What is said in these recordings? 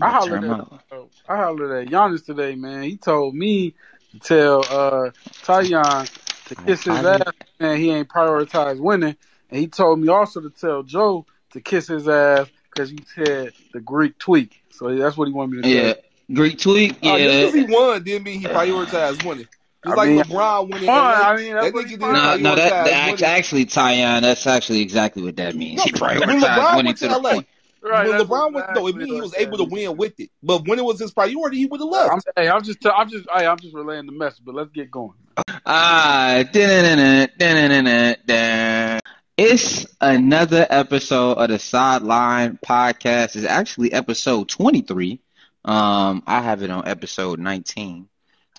I hollered at I hollered at Giannis today, man. He told me to tell uh Tyon to kiss his ass, man. He ain't prioritized winning, and he told me also to tell Joe to kiss his ass because you said the Greek tweak. So that's what he wanted me to do. yeah. say. Greek tweak, yeah. Uh, just because he won didn't mean he prioritized winning. It's I like mean, LeBron winning. fine, LA. I mean, that's that what nigga he didn't No, no, that, prioritize that winning. actually, Tyon, that's actually exactly what that means. No, he when prioritized LeBron winning to to the LA, point. Right, when LeBron went, no, it exactly mean he was that able to win with it. But when it was his priority, he would have I'm, left. hey, I'm just, I'm just, hey, I'm just relaying the message. But let's get going. Ah, da. it's another episode of the Sideline Podcast. It's actually episode 23. Um, I have it on episode 19.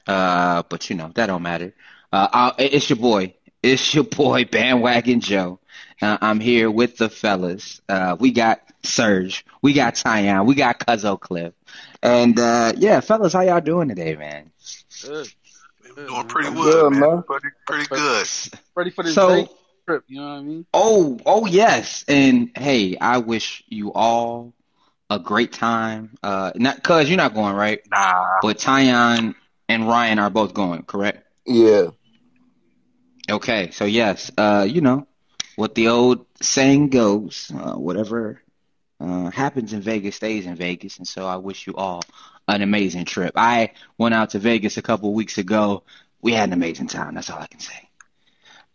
Uh, but you know, that don't matter. Uh, I, it's your boy. It's your boy, Bandwagon Joe. Uh, I'm here with the fellas. Uh, we got Serge. We got Tyon. We got Cuzzo Cliff. And, uh, yeah, fellas, how y'all doing today, man? Good. Good, Doing pretty I'm good, good, man. man. Pretty, pretty good. Ready for this So- Vegas trip? You know what I mean? Oh, oh yes. And hey, I wish you all a great time. Uh, not cause you're not going, right? Nah. But Tyon and Ryan are both going, correct? Yeah. Okay. So yes, uh, you know what the old saying goes, uh, whatever, uh, happens in Vegas stays in Vegas. And so I wish you all an amazing trip. I went out to Vegas a couple weeks ago. We had an amazing time. That's all I can say.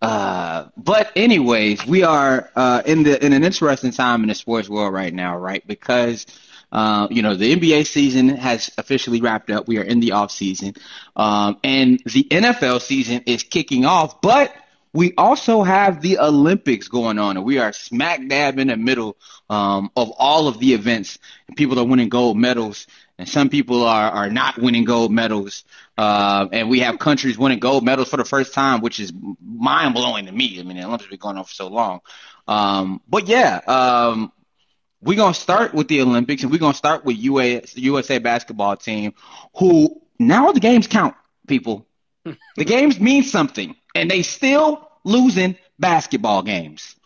Uh, but anyways, we are uh, in the in an interesting time in the sports world right now, right? Because uh, you know the NBA season has officially wrapped up. We are in the off season, um, and the NFL season is kicking off. But we also have the Olympics going on, and we are smack dab in the middle um, of all of the events. And people are winning gold medals, and some people are are not winning gold medals. Uh, and we have countries winning gold medals for the first time, which is mind blowing to me. I mean, the Olympics have been going on for so long. Um, but yeah, um, we're gonna start with the Olympics, and we're gonna start with UA, USA basketball team, who now the games count. People, the games mean something, and they still losing basketball games.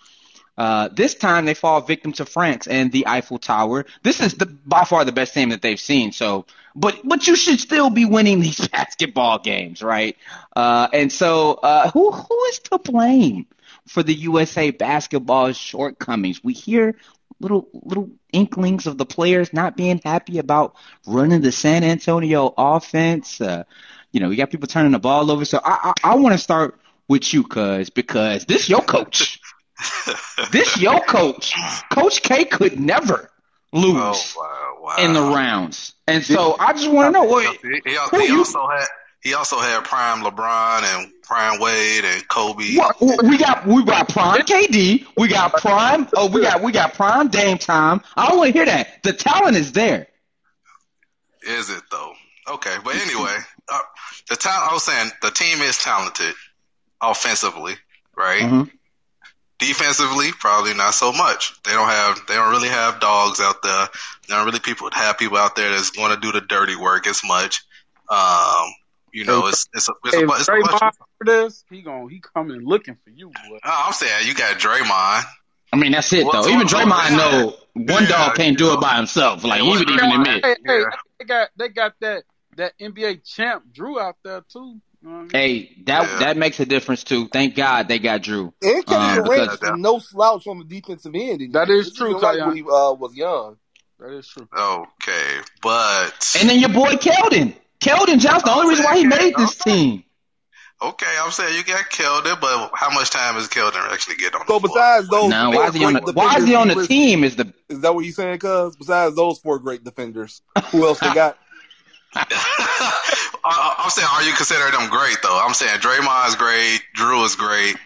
Uh, this time they fall victim to France and the Eiffel Tower. This is the by far the best team that they've seen. So, but but you should still be winning these basketball games, right? Uh, and so, uh, who who is to blame for the USA basketball's shortcomings? We hear little little inklings of the players not being happy about running the San Antonio offense. Uh, you know, we got people turning the ball over. So I I, I want to start with you, cuz because this your coach. This your coach. Coach K could never lose Oh wow, wow. in the rounds. And so I just want to know what He, he, who he you- also had he also had prime LeBron and prime Wade and Kobe. what we got we got prime KD, we got prime oh we got we got prime Dame time. I don't want to hear that. The talent is there. Is it though? Okay, but anyway, uh, the talent. I was saying the team is talented offensively, right? Mhm. Defensively, probably not so much. They don't have they don't really have dogs out there. They don't really people have people out there that's going to do the dirty work as much. Um, you know, it's it's a it's Hey, a, if it's a bunch of, for this, he gon' he coming looking for you, boy. I'm saying you got Draymond. I mean that's it though. Even so- Draymond know one Yeah, dog can't do you it by himself. Like Yeah, he would even admit. Hey, hey, Yeah. they got they got that that NBA champ Drew out there too. You know I mean? Hey, that Yeah. that makes a difference too. Thank God they got Drew. And Kevin Um, Durant because- no slouch on the defensive end. That is This true, isn't like when he uh, was young. That is true. Okay, but And then your boy Keldon. Keldon Johnson, the only reason why he made this team. okay, I'm saying you got Keldon, but how much time is Keldon actually get on the So floor? besides those, Now, why is he on the why is he on the team? Is the Is that what you saying? Cuz besides those four great defenders, who else they got? I, I'm saying, are you considering them great though? I'm saying Draymond's great, Drew is great,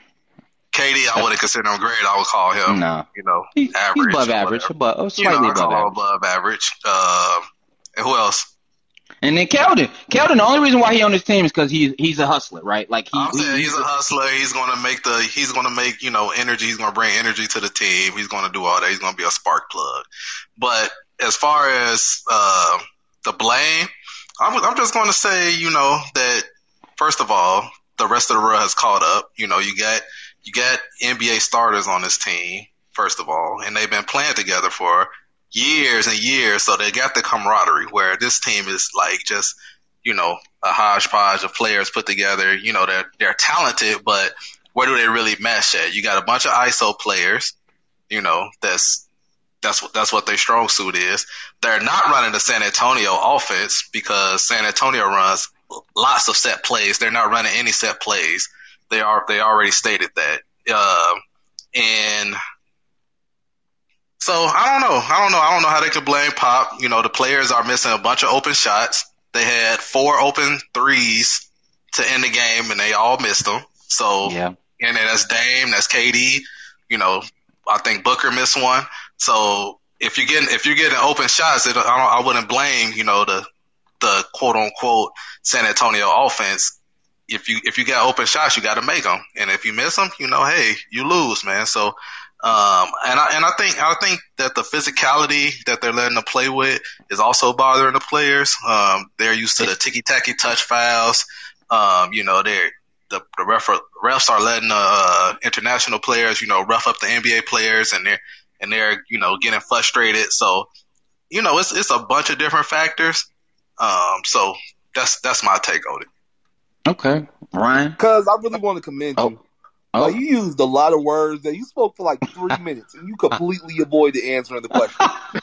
KD I wouldn't consider him great. I would call him, no? you know, He, average. he's above average, above, oh, You know, slightly above average. above average. Uh, and who else? And then Keldon, Keldon, the only reason why he on this team is because he's he's a hustler, right? Like he, I'm saying he- he's a hustler. He's going to make the. He's going to make you know energy. He's going to bring energy to the team. He's going to do all that. He's going to be a spark plug. But as far as uh, the blame, I'm, I'm just going to say you know that first of all, the rest of the world has caught up. You know, you got you got NBA starters on this team. First of all, and they've been playing together for years and years, so they got the camaraderie. Where this team is like just you know a hodgepodge of players put together. You know they're they're talented, but where do they really mesh at? You got a bunch of ISO players. You know that's that's what that's what their strong suit is. They're not running the San Antonio offense because San Antonio runs lots of set plays. They're not running any set plays. They are they already stated that. Uh, and so I don't know. I don't know. I don't know how they could blame Pop. You know, the players are missing a bunch of open shots. They had four open threes to end the game, and they all missed them. So Yeah. and then that's Dame, that's KD. You know, I think Booker missed one. So if you're getting if you're getting open shots, it, I, I wouldn't blame you know the the quote unquote San Antonio offense. If you if you got open shots, you got to make them, and if you miss them, you know, hey, you lose, man. So, um, and I and I think I think that the physicality that they're letting them play with is also bothering the players. Um, they're used to the ticky tacky touch fouls. Um, you know, they're the, the ref, refs are letting uh, international players, you know, rough up the NBA players, and they're and they're you know getting frustrated. So, you know, it's it's a bunch of different factors. Um, so that's that's my take on it. Okay. Ryan. Because I really want to commend Oh. you. Oh. Like, you used a lot of words that you spoke for like three minutes and you completely avoided answering the question.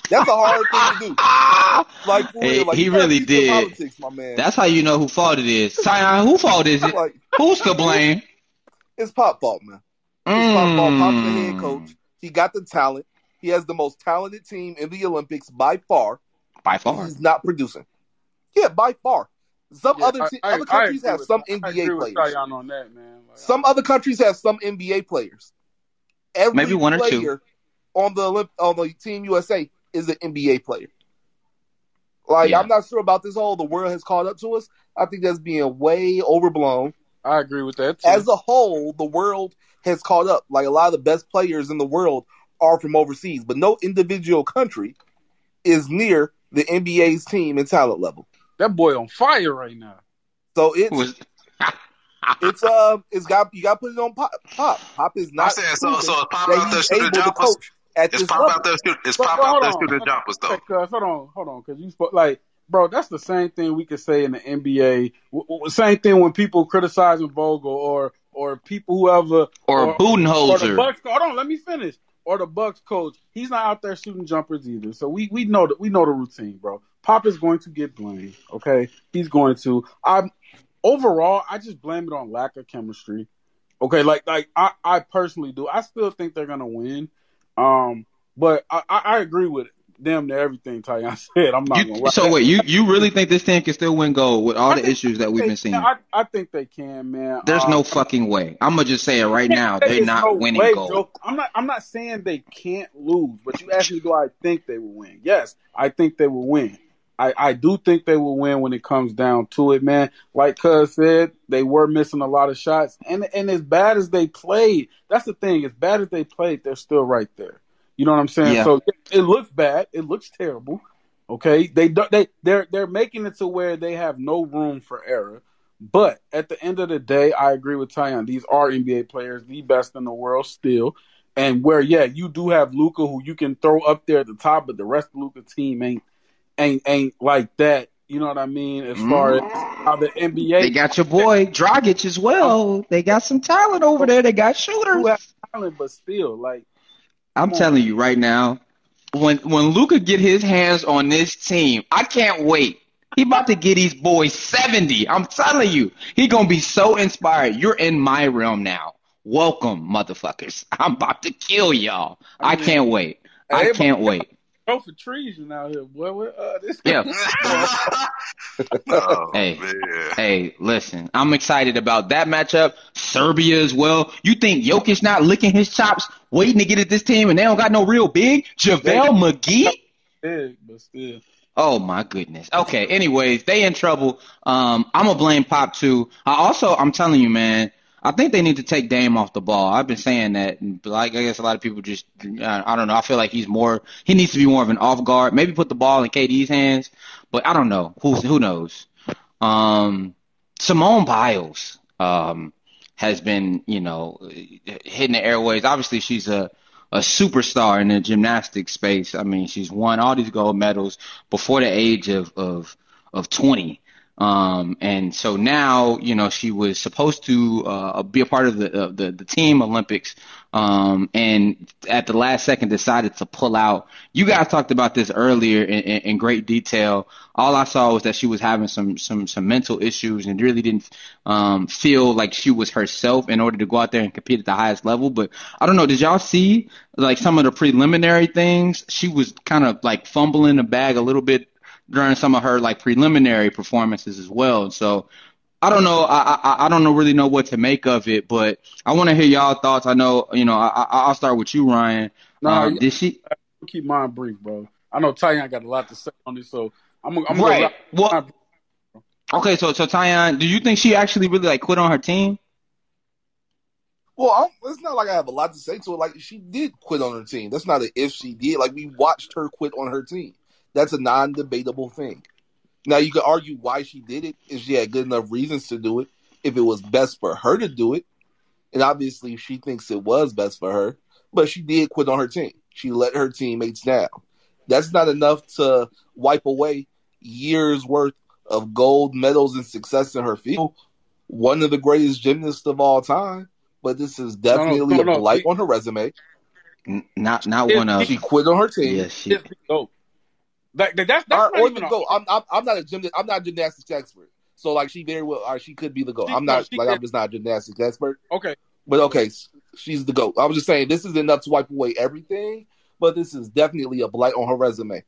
That's a hard thing to do. Like, for Hey, real. Like, he really did. Politics, my man. That's how you know who fault it is. Sion, who fault is it? like, Who's to blame? it's Pop fault, man. It's Pop fault. Pop's the head Mm. coach. He got the talent. He has the most talented team in the Olympics by far. By far. He's not producing. Yeah, by far. Some Yeah, other I- te- I- other countries agree have with- some I agree NBA with players. Zion on that, man. Like, Some other countries have some NBA players. Every Maybe one or two. player on the Olymp- on the Team USA is an NBA player. Like Yeah. I'm not sure about this whole the world has caught up to us. I think that's being way overblown. I agree with that. Too. As a whole, the world has caught up. Like a lot of the best players in the world are from overseas, but no individual country is near the NBA's team and talent level. that boy on fire right now. So it's Was it's uh it's got you got to put it on pop. Pop, pop is I'm not saying so. So Pop out there he's shooting jumpers. at Is this Pop level. out there shooting? Is But- Pop out hold there shooting jumpers though? Cuz, hold on, hold on, because you spoke like, bro, that's the same thing we could say in the NBA. W- w- same thing when people criticizing Vogel or or people whoever or or the Budenholzer. Bucks. Hold on, let me finish. Or the Bucks coach, he's not out there shooting jumpers either. So we we know that we know the routine, bro. Pop is going to get blamed. Okay, he's going to. I'm overall, I just blame it on lack of chemistry. Okay, like like I, I personally do. I still think they're gonna win. Um, but I, I, I agree with damn near everything Tyon said. I'm not gonna You, lie. so wait, you you really think this team can still win gold with all I the issues that we've been seeing? I, I think they can, man. There's Um, no fucking way. I'm gonna just say it right now. They're not no winning way, gold. Joe. I'm not. I'm not saying they can't lose, but you asked me, do I think they will win? Yes, I think they will win. I, I do think they will win when it comes down to it, man. Like Cuz said, they were missing a lot of shots, and and as bad as they played, that's the thing. As bad as they played, they're still right there. You know what I'm saying? Yeah. So it looks bad. It looks terrible. Okay, they they they're they're making it to where they have no room for error. But at the end of the day, I agree with Tyon. These are NBA players, the best in the world still. And where, yeah, you do have Luka who you can throw up there at the top, but the rest of Luka team ain't ain't ain't like that. You know what I mean? As far as how the NBA Mm. They got your boy Dragic as well. They got some talent over there. They got shooters. talent, but still, like I'm telling you right now, when when Luka get his hands on this team, I can't wait. He about to get these boys 70. I'm telling you, he gonna be so inspired. You're in my realm now. Welcome, motherfuckers. I'm about to kill y'all. I mean, can't wait. I can't wait. Go for treason out here, boy. What, uh, this Yeah. oh, Hey. man. Hey, listen, I'm excited about that matchup. Serbia as well. You think Jokic not licking his chops, waiting to get at this team, and they don't got no real big? JaVale McGee? big, but still. Oh my goodness. Okay. Anyways, they in trouble. Um, I'm gonna blame Pop too. I also, I'm telling you, man. I think they need to take Dame off the ball. I've been saying that. Like I guess a lot of people just, I don't know. I feel like he's more. He needs to be more of an off guard. Maybe put the ball in KD's hands, but I don't know. Who who knows? Um, Simone Biles um, has been, you know, hitting the airways. Obviously, she's a a superstar in the gymnastics space. I mean, she's won all these gold medals before the age of of of 20. Um, and so now, you know, she was supposed to uh, be a part of the, uh, the the team Olympics, um, and at the last second decided to pull out. You guys talked about this earlier in, in, in great detail. All I saw was that she was having some some some mental issues and really didn't um, feel like she was herself in order to go out there and compete at the highest level. But I don't know. Did y'all see like some of the preliminary things? She was kind of like fumbling the bag a little bit during some of her like preliminary performances as well. So I don't know. I, I I don't know really know what to make of it, but I want to hear y'all thoughts. I know you know. I, I'll start with you, Ryan. No, um, did she keep mine brief, bro? I know Tyan got a lot to say on this, so I'm, I'm right? Gonna well, okay. So so Tyan, do you think she actually really like quit on her team? Well, I'm, it's not like I have a lot to say to it. Like she did quit on her team. That's not an if she did. Like we watched her quit on her team. That's a non-debatable thing. Now you could argue why she did it if she had good enough reasons to do it, if it was best for her to do it, and obviously she thinks it was best for her. But she did quit on her team. She let her teammates down. That's not enough to wipe away years worth of gold medals and success in her field. One of the greatest gymnasts of all time. But this is definitely no, no, no, a blight on her resume. Not not one of she quit on her team. Yeah, she. That, that, that's that's or, or the goat. I'm, I'm I'm not a gymnast. I'm not a gymnastics expert. So like she very well, or she could be the goat. She, I'm not like I'm just not a gymnastics expert. Okay, but okay, she's the goat. I was just saying this is enough to wipe away everything, but this is definitely a blight on her resume.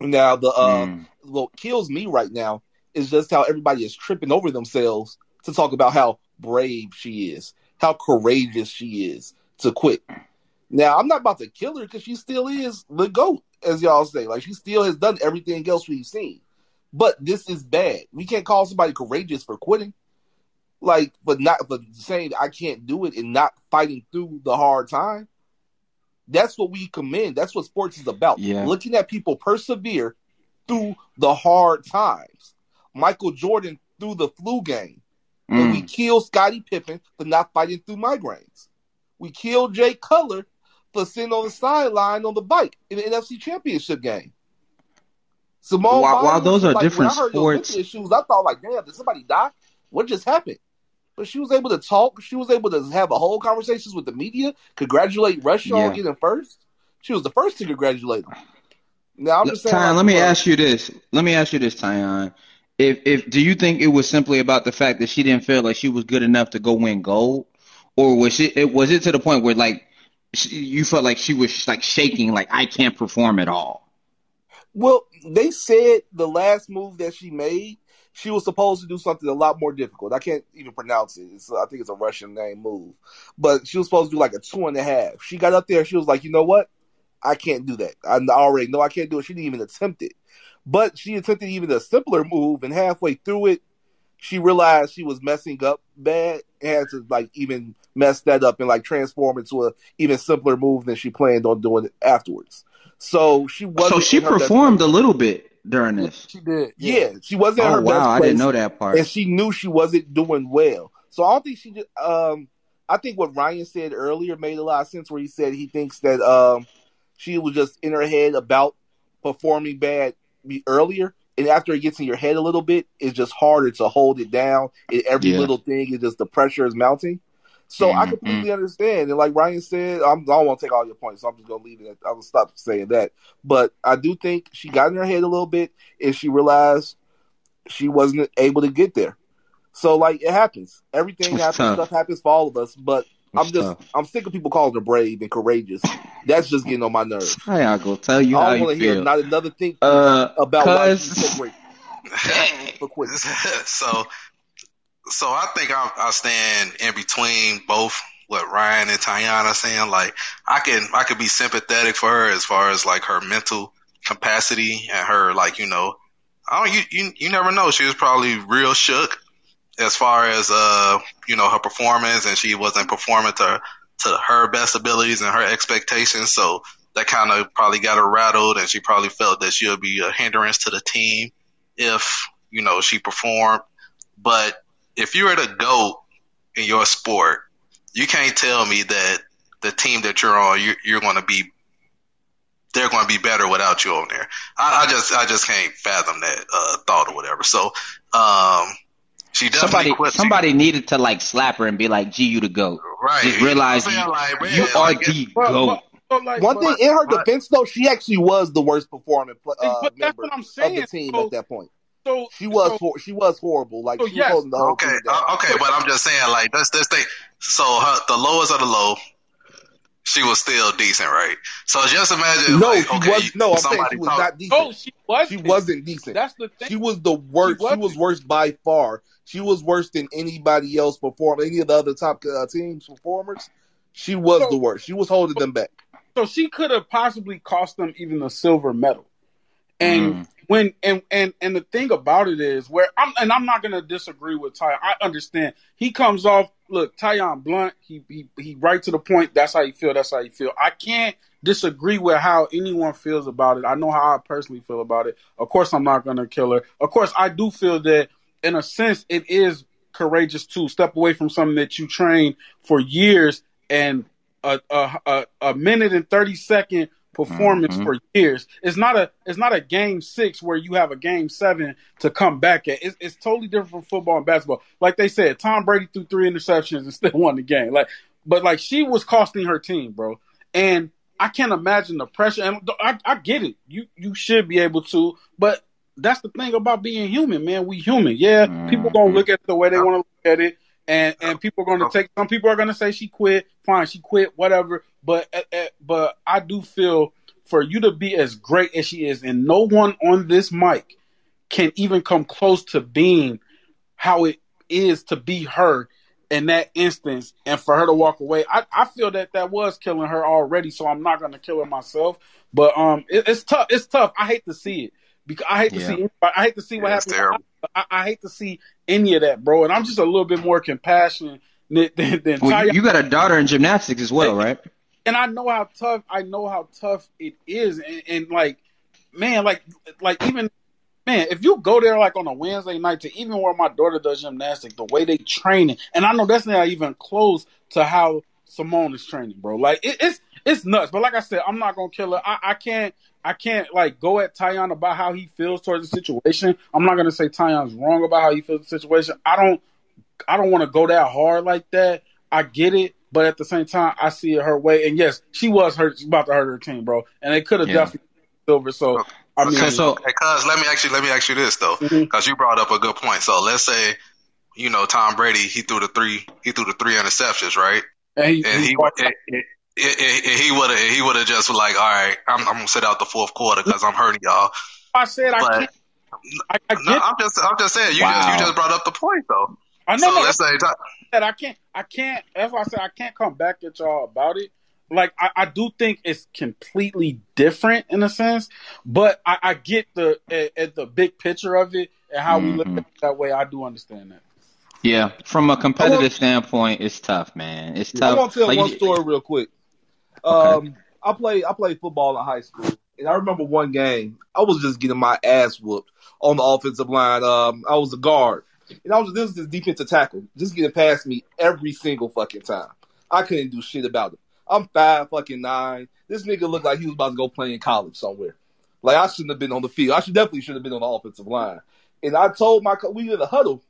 Now the uh, mm. what kills me right now is just how everybody is tripping over themselves to talk about how brave she is, how courageous she is to quit. Now I'm not about to kill her because she still is the goat as y'all say. Like she still has done everything else we've seen. But this is bad. We can't call somebody courageous for quitting. Like, but not for saying I can't do it and not fighting through the hard time. That's what we commend. That's what sports is about. Yeah. Looking at people persevere through the hard times. Michael Jordan through the flu game. Mm. And we mm. killed Scottie Pippen for not fighting through migraines. We killed Jay Cutler for sitting on the sideline on the bike in the NFC Championship game. Simone while, while those are like, different sports, issues, I thought like, damn, did somebody die? What just happened? But she was able to talk. She was able to have a whole conversations with the media. Congratulate Russia yeah. on getting first. She was the first to congratulate him. Now I'm just saying. Like, let me ask you this. Let me ask you this, Tyan. If if do you think it was simply about the fact that she didn't feel like she was good enough to go win gold, or was it was it to the point where like she, you felt like she was like shaking, like I can't perform at all. Well, they said the last move that she made, she was supposed to do something a lot more difficult. I can't even pronounce it. It's, I think it's a Russian name move, but she was supposed to do like a two and a half. She got up there. She was like, you know what? I can't do that. I already know I can't do it. She didn't even attempt it, but she attempted even a simpler move, and halfway through it, she realized she was messing up bad and had to like even mess that up and like transform into a even simpler move than she planned on doing it afterwards. So she was So she performed a little bit during this. She did. Yeah, yeah she wasn't oh, her wow, best I didn't know that part. And she knew she wasn't doing well. So I don't think she just um I think what Ryan said earlier made a lot of sense where he said he thinks that um she was just in her head about performing bad be earlier and after it gets in your head a little bit, it's just harder to hold it down. And every yeah. little thing is just the pressure is mounting. So mm-hmm. I completely understand. And like Ryan said, I'm, I don't want to take all your points, so I'm just gonna leave it. At, I'm gonna stop saying that. But I do think she got in her head a little bit, and she realized she wasn't able to get there. So like it happens. Everything it's happens. Tough. Stuff happens for all of us. But I'm just tough. I'm sick of people calling her brave and courageous. That's just getting on my nerves. I go tell you I don't want to hear not another thing uh, about why she's so great. so, so I think I, I stand in between both what Ryan and Tayana saying. Like I can I could be sympathetic for her as far as like her mental capacity and her like you know I don't you you, you never know she was probably real shook as far as uh you know her performance and she wasn't performing to to her best abilities and her expectations so that kind of probably got her rattled and she probably felt that she'll be a hindrance to the team if you know she performed but if you're the goat in your sport you can't tell me that the team that you're on, you, you're going to be they're going to be better without you on there. I, I just I just can't fathom that uh, thought or whatever. So um, she somebody somebody needed to like slap her and be like, "G, you the goat." Right. Just realize you, like, man, you are like, the But- goat. but- like, One but- thing in her defense, though, she actually was the worst performing uh, that's member what I'm of the team So- at that point. so She was so- she was horrible. Like So, she yes. was holding the whole Okay, team down. uh, okay, but I'm just saying, like, that's this thing. So her, the lowest of the low, she was still decent, right? So just imagine, no, like, she okay, was no. I'm saying somebody she was talk- not decent. Oh, she was. she wasn't decent. That's the thing. She was the worst. She She, was wasn't. worse by far. She was worse than anybody else perform. Any of the other top uh, teams performers. She was So- the worst. She was holding them back. so she could have possibly cost them even a silver medal. And Mm. when and and and the thing about it is where I'm and I'm not gonna disagree with Ty. I understand he comes off. Look, Tyon Blunt. He he he right to the point. That's how you feel. That's how you feel. I can't disagree with how anyone feels about it. I know how I personally feel about it. Of course, I'm not gonna kill her. Of course, I do feel that in a sense it is courageous to step away from something that you train for years and a a a, a minute and thirty second performance Mhm. for years. It's not a it's not a game six where you have a game seven to come back at. It's, it's totally different from football and basketball. Like they said, Tom Brady threw three interceptions and still won the game. Like, but like she was costing her team, bro. And I can't imagine the pressure. And I, I get it. You you should be able to, but that's the thing about being human, man. We human. Yeah, people gonna Mhm. look at it the way they want to look at it. And and people are going to take. Some people are going to say she quit. Fine, she quit. Whatever. But uh, uh, but I do feel for you to be as great as she is, and no one on this mic can even come close to being how it is to be her in that instance, and for her to walk away. I, I feel that that was killing her already, so I'm not going to kill her myself. But um, it, it's tough. It's tough. I hate to see it because I hate to Yeah. see. I hate to see what Yeah, it's happens. I, I hate to see any of that, bro. And I'm just a little bit more compassionate than, than, than Well, you, got a daughter in gymnastics as well, right? and I know how tough. I know how tough it is, and, and like, man, like, like even. Man, if you go there like on a Wednesday night to even where my daughter does gymnastics, the way they train it, and I know that's not even close to how Simone is training, bro. Like it, it's it's nuts. But like I said, I'm not gonna kill her. I, I can't I can't like go at Tyon about how he feels towards the situation. I'm not gonna say Tyon's wrong about how he feels the situation. I don't I don't want to go that hard like that. I get it, but at the same time, I see it her way. And yes, she was hurt about to hurt her team, bro. And they could have Yeah. definitely silver. So I mean, So, so Hey, cuz, let me actually let me ask you this though, mm-hmm. because you brought up a good point. So let's say, you know, Tom Brady he threw the three he threw the three interceptions, right? and he, And he he walked- and, and- and he would have he would have just like, all right, I'm, I'm gonna sit out the fourth quarter because I'm hurting y'all. I said I can't. I, I no, I'm just I'm just saying you Wow. just you just brought up the point though. I So know. no, let's say that I can't I can't that's why I said I can't come back at y'all about it. Like I, I do think it's completely different in a sense, but I, I get the at, at the big picture of it and how we look Mhm. at it that way. I do understand that. yeah, from a competitive want- standpoint, it's tough, man. It's tough. I tough. want to tell Like, one story real quick. Um, I played I played football in high school, and I remember one game I was just getting my ass whooped on the offensive line. Um, I was a guard, and I was this was this defensive tackle just getting past me every single fucking time. I couldn't do shit about it. I'm five fucking nine. This nigga looked like he was about to go play in college somewhere. Like I shouldn't have been on the field. I should definitely should have been on the offensive line. And I told my co- we in the huddle,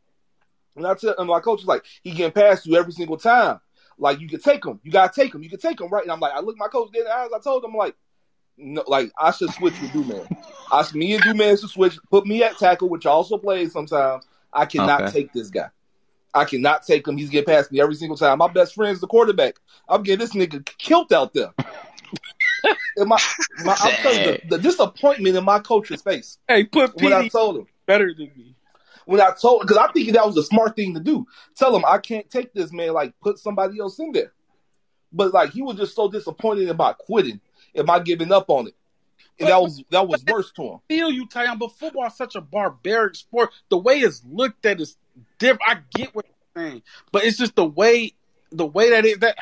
and I tell and my coach was like, he getting past you every single time. Like you can take him, you gotta take him, you can take him right. And I'm like, I look my coach dead in the eyes. I told him I'm like, no, like I should switch with Duman. I me and Duman should switch. Put me at tackle, which I also plays sometimes. I cannot Okay. take this guy. I cannot take him. He's getting past me every single time. My best friend's the quarterback. I'm getting this nigga killed out there. and my, my I'm telling you, the, the disappointment in my coach's face Hey, put when I told him better than me. When I told because I think that was a smart thing to do. Tell him I can't take this man. Like put somebody else in there. But like he was just so disappointed about quitting and my giving up on it. And that was that was worse to him. feel you, Tyon, but football is such a barbaric sport. The way it's looked at is different. I get what you're saying, but it's just the way the way that it that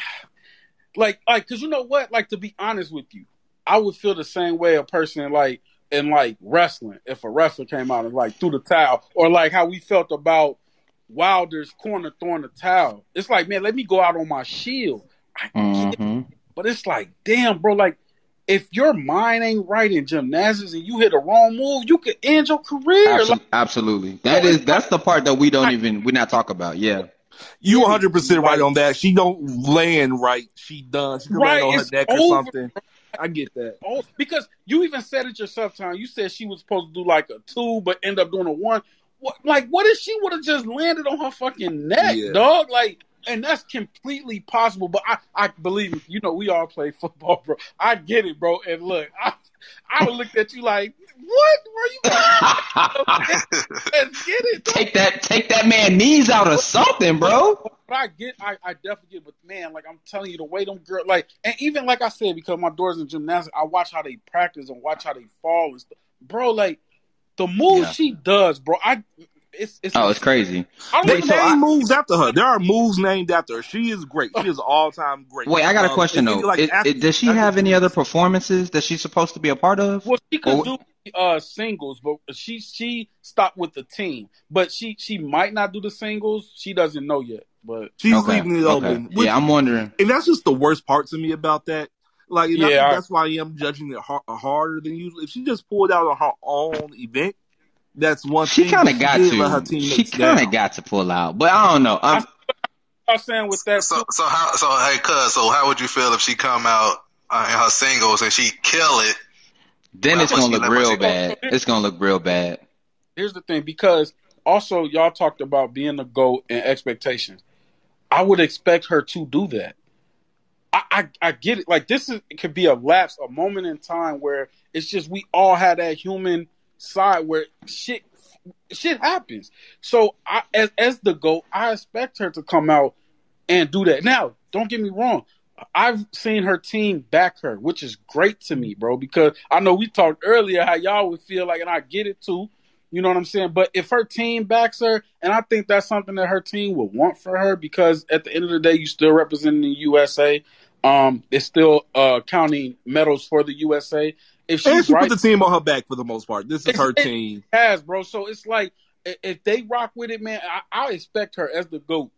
like like because you know what? Like to be honest with you, I would feel the same way a person like in like wrestling if a wrestler came out and like threw the towel, or like how we felt about Wilder's corner throwing the towel. It's like man, let me go out on my shield. I get Mhm. But it's like, damn, bro, like if your mind ain't right in gymnastics and you hit a wrong move, you could end your career. Absol- Like, absolutely. That is that's the part that we don't even we not talk about. Yeah. You 100 percent right right. on that. She don't land right. She done. She can Right, land on her it's neck or over. something. I get that. oh, because you even said it yourself, Tom. You said she was supposed to do like a two, but end up doing a one. What, like, what if she would have just landed on her fucking neck, Yeah. dog? Like, and that's completely possible. But I, I believe you know, we all play football, bro. I get it, bro. And look, I, I would looked at you like, what? Where you Let's get it, dog. take that take that man knees out or something, bro. But I get, I, I definitely get, but man, like I'm telling you, the way them girls, like, and even like I said, because my daughter's in gymnastics, I watch how they practice and watch how they fall and stuff. Bro, like the moves Yeah. she does, bro, I, it's, it's, Oh, it's crazy. I They so name I- moves after her. There are moves named after her. She is great. She is all time great. Wait, I got a Um, question though. like, It- after- it- does she have any other performances that she's supposed to be a part of? Well, she could Well, do uh singles, but she she stopped with the team. But she she might not do the singles. She doesn't know yet. But She's Okay, leaving it okay. open. Which- Yeah, I'm wondering. and that's just the worst part to me about that. Like, and I Yeah, I- that's why I am judging it har- harder than usual. If she just pulled out on her own event, that's one She thing. kind of got did let her to. She kind of got to pull out, but I don't know. I'm, I'm saying with that, So so how so hey cuz so how would you feel if she come out uh, in her singles and she kill it? then Well, it's gonna look real her bad. It's gonna look real bad. here's the thing because also y'all talked about being a goat and expectations. I would expect her to do that. I, I I get it. Like this is could be a lapse, a moment in time where it's just we all had that human side where shit shit happens. So I as as the goat, I expect her to come out and do that. Now, don't get me wrong. I've seen her team back her, which is great to me, bro, because I know we talked earlier how y'all would feel like, and I get it too. You know what I'm saying? But if her team backs her, and I think that's something that her team would want for her, because at the end of the day, you still representing the USA. Um, it's still uh counting medals for the USA. If And she's she right, put the team on her back for the most part. This is her it- team. has, bro. So it's like if they rock with it, man, I, I expect her as the goat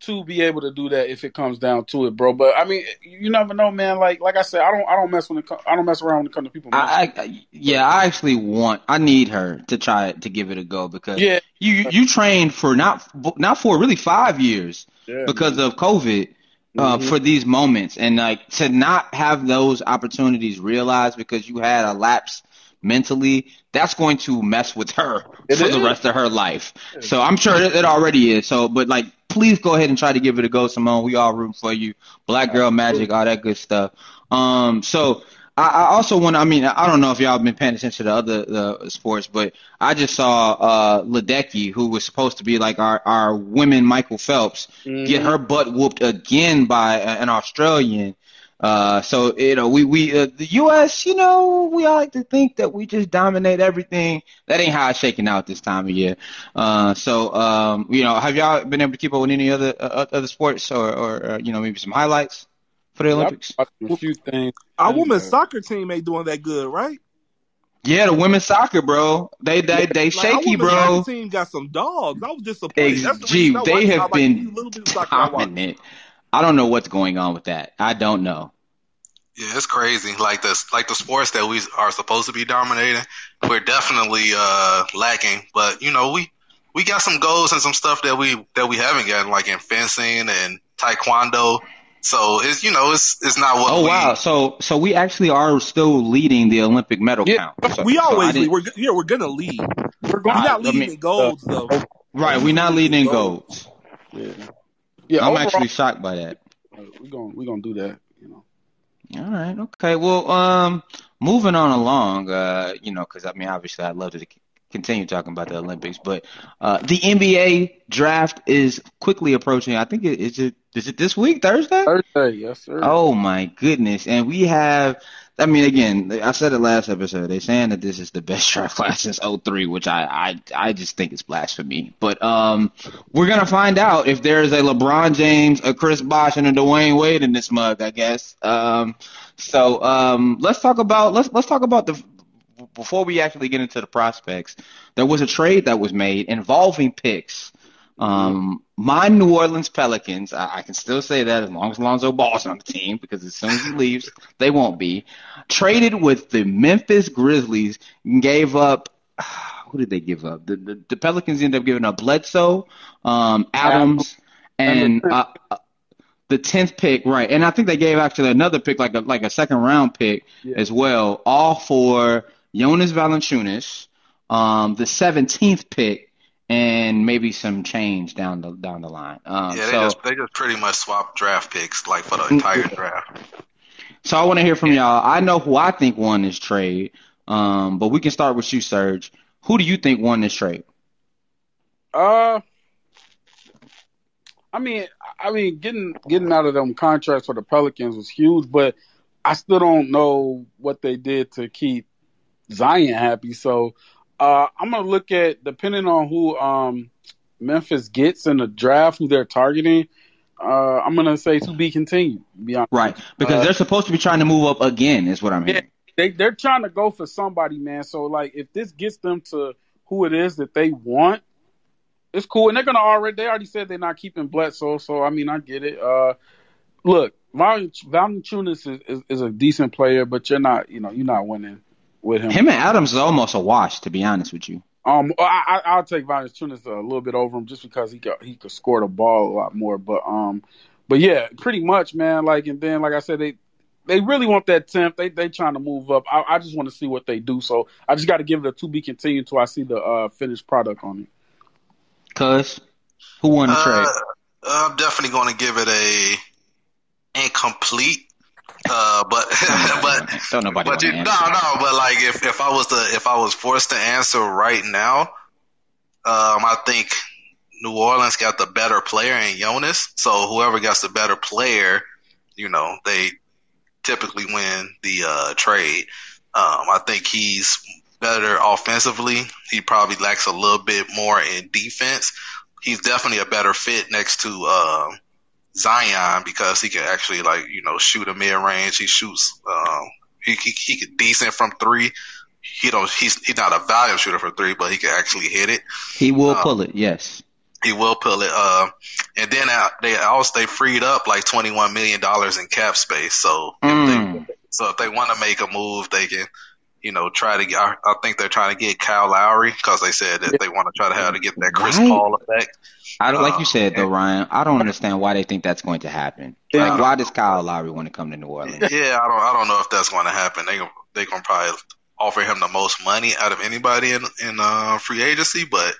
to be able to do that if it comes down to it, bro. But I mean, you never know, man. Like like I said, I don't I don't mess when it come, I don't mess around when it comes to people. I, I yeah, I actually want. I need her to try to give it a go because yeah, you you trained for not not for really five years yeah, because of COVID. Uh, Mhm. for these moments and like to not have those opportunities realized because you had a lapse mentally, that's going to mess with her It for the rest of her life. So I'm sure it, it already is. So, but like, please go ahead and try to give it a go, Simone. We all root for you. Black girl magic, all that good stuff. Um, so I, I also want to, I mean, I don't know if y'all been paying attention to the other the sports, but I just saw uh Ledecky, who was supposed to be like our, our women Michael Phelps, Mhm. get her butt whooped again by an Australian. Uh, so you know, we we uh, the U.S. You know, we all like to think that we just dominate everything. That ain't how it's shaking out this time of year. Uh, so um, you know, have y'all been able to keep up with any other uh, other sports or or uh, you know maybe some highlights for the Olympics? I a few things. Our women's soccer team ain't doing that good, right? Yeah, the women's soccer, bro. They they they Like, shaky, women's bro. soccer team got some dogs. I was disappointed. Ex- That's the gee, they have been these little bit of soccer I watch. dominant. I don't know what's going on with that. I don't know. Yeah, it's crazy. Like the like the sports that we are supposed to be dominating, we're definitely uh lacking. But you know, we we got some goals and some stuff that we that we haven't gotten, like in fencing and taekwondo. So it's you know it's it's not what Oh we, wow! So so we actually are still leading the Olympic medal Yeah. count. So, we always so lead. We're yeah, we're gonna lead. We're We're going. not I leading mean, in golds though. right. We're not leading in golds. Yeah, yeah. I'm overall, actually shocked by that. we're gonna we're gonna do that. All right. Okay. Well, um, moving on along. Uh, you know, because I mean, obviously, I'd love to continue talking about the Olympics, but uh, the NBA draft is quickly approaching. I think it is it is it this week, Thursday? Thursday, yes sir. Oh my goodness! And we have, I mean, again, I said it last episode. They're saying that this is the best draft class since 03, which I, I, I just think it's blasphemy. But um, we're gonna find out if there is a LeBron James, a Chris Bosh, and a Dwyane Wade in this mug, I guess. Um, so um, let's talk about let's let's talk about the before we actually get into the prospects. There was a trade that was made involving picks Um, my New Orleans Pelicans, I, I can still say that as long as Lonzo Ball's on the team, because as soon as he leaves, they won't be. Traded with the Memphis Grizzlies, gave up. Who did they give up? The, the, the Pelicans ended up giving up Bledsoe, um, Adams, and uh, uh, the tenth pick, right? And I think they gave actually another pick, like a like a second round pick Yeah. as well, all for Jonas Valanciunas, um, the seventeenth pick, and maybe some change down the down the line. Um, Yeah, they so just they just pretty much swap draft picks like for the entire draft. so I want to hear from y'all. I know who I think won this trade, um, but we can start with you, Serge. Who do you think won this trade? Uh, I mean, I mean, getting getting out of them contracts for the Pelicans was huge, but I still don't know what they did to keep Zion happy. So, uh, I'm gonna look at depending on who um Memphis gets in the draft, who they're targeting. Uh, I'm gonna say to be continued. to Be honest, Right, because Uh, they're supposed to be trying to move up again, is what I'm hearing. they they're trying to go for somebody, man. So like, if this gets them to who it is that they want, it's cool. And they're gonna already they already said they're not keeping Bledsoe, so I mean I get it. Uh, look, Val- Valanciunas is, is is a decent player, but you're not you know you're not winning with him. Him and Adams is almost a wash, to be honest with you. Um, I, I I'll take Valanciunas a little bit over him just because he could he could score the ball a lot more. But um, but yeah, pretty much, man. Like and then like I said, they they really want that tenth. They they trying to move up. I, I just want to see what they do. So I just got to give it a to be continued until I see the uh finished product on it. Cuz, who won the trade? Uh, I'm definitely going to give it a incomplete. Uh, but but Don't nobody but you, no no. But like if if I was to if I was forced to answer right now, um, I think New Orleans got the better player in Jonas. So whoever gets the better player, you know, they typically win the uh, trade. Um, I think he's better offensively. He probably lacks a little bit more in defense. He's definitely a better fit next to um, Zion because he can actually like you know shoot a mid range. He shoots. Um, he he he can decent from three. He don't. He's he's not a volume shooter for three, but he can actually hit it. He will uh, pull it, yes. He will pull it. Uh, and then uh, they also they freed up like twenty one million dollars in cap space. So if Mm. they so if they want to make a move, they can. You know, try to get. I, I think they're trying to get Kyle Lowry because they said that they want to try to have to get that Chris Right. Paul effect. I don't, like you Uh, said though, Ryan. I don't understand why they think that's going to happen. Yeah. Like, why does Kyle Lowry want to come to New Orleans? Yeah, I don't. I don't know if that's going to happen. They they gonna probably offer him the most money out of anybody in in uh, free agency, but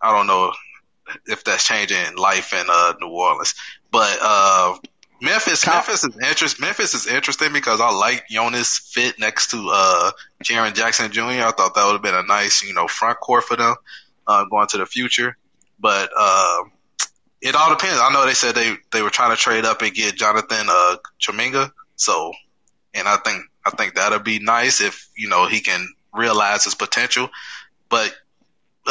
I don't know if that's changing life in uh, New Orleans. But uh, Memphis, Kyle- Memphis is interest. Memphis is interesting because I like Jonas fit next to uh, Jaren Jackson Jr. I thought that would have been a nice, you know, front court for them uh, going to the future. But uh, it all depends. I know they said they they were trying to trade up and get Jonathan uh, Kuminga. So, and I think I think that'll be nice if you know he can realize his potential. But uh,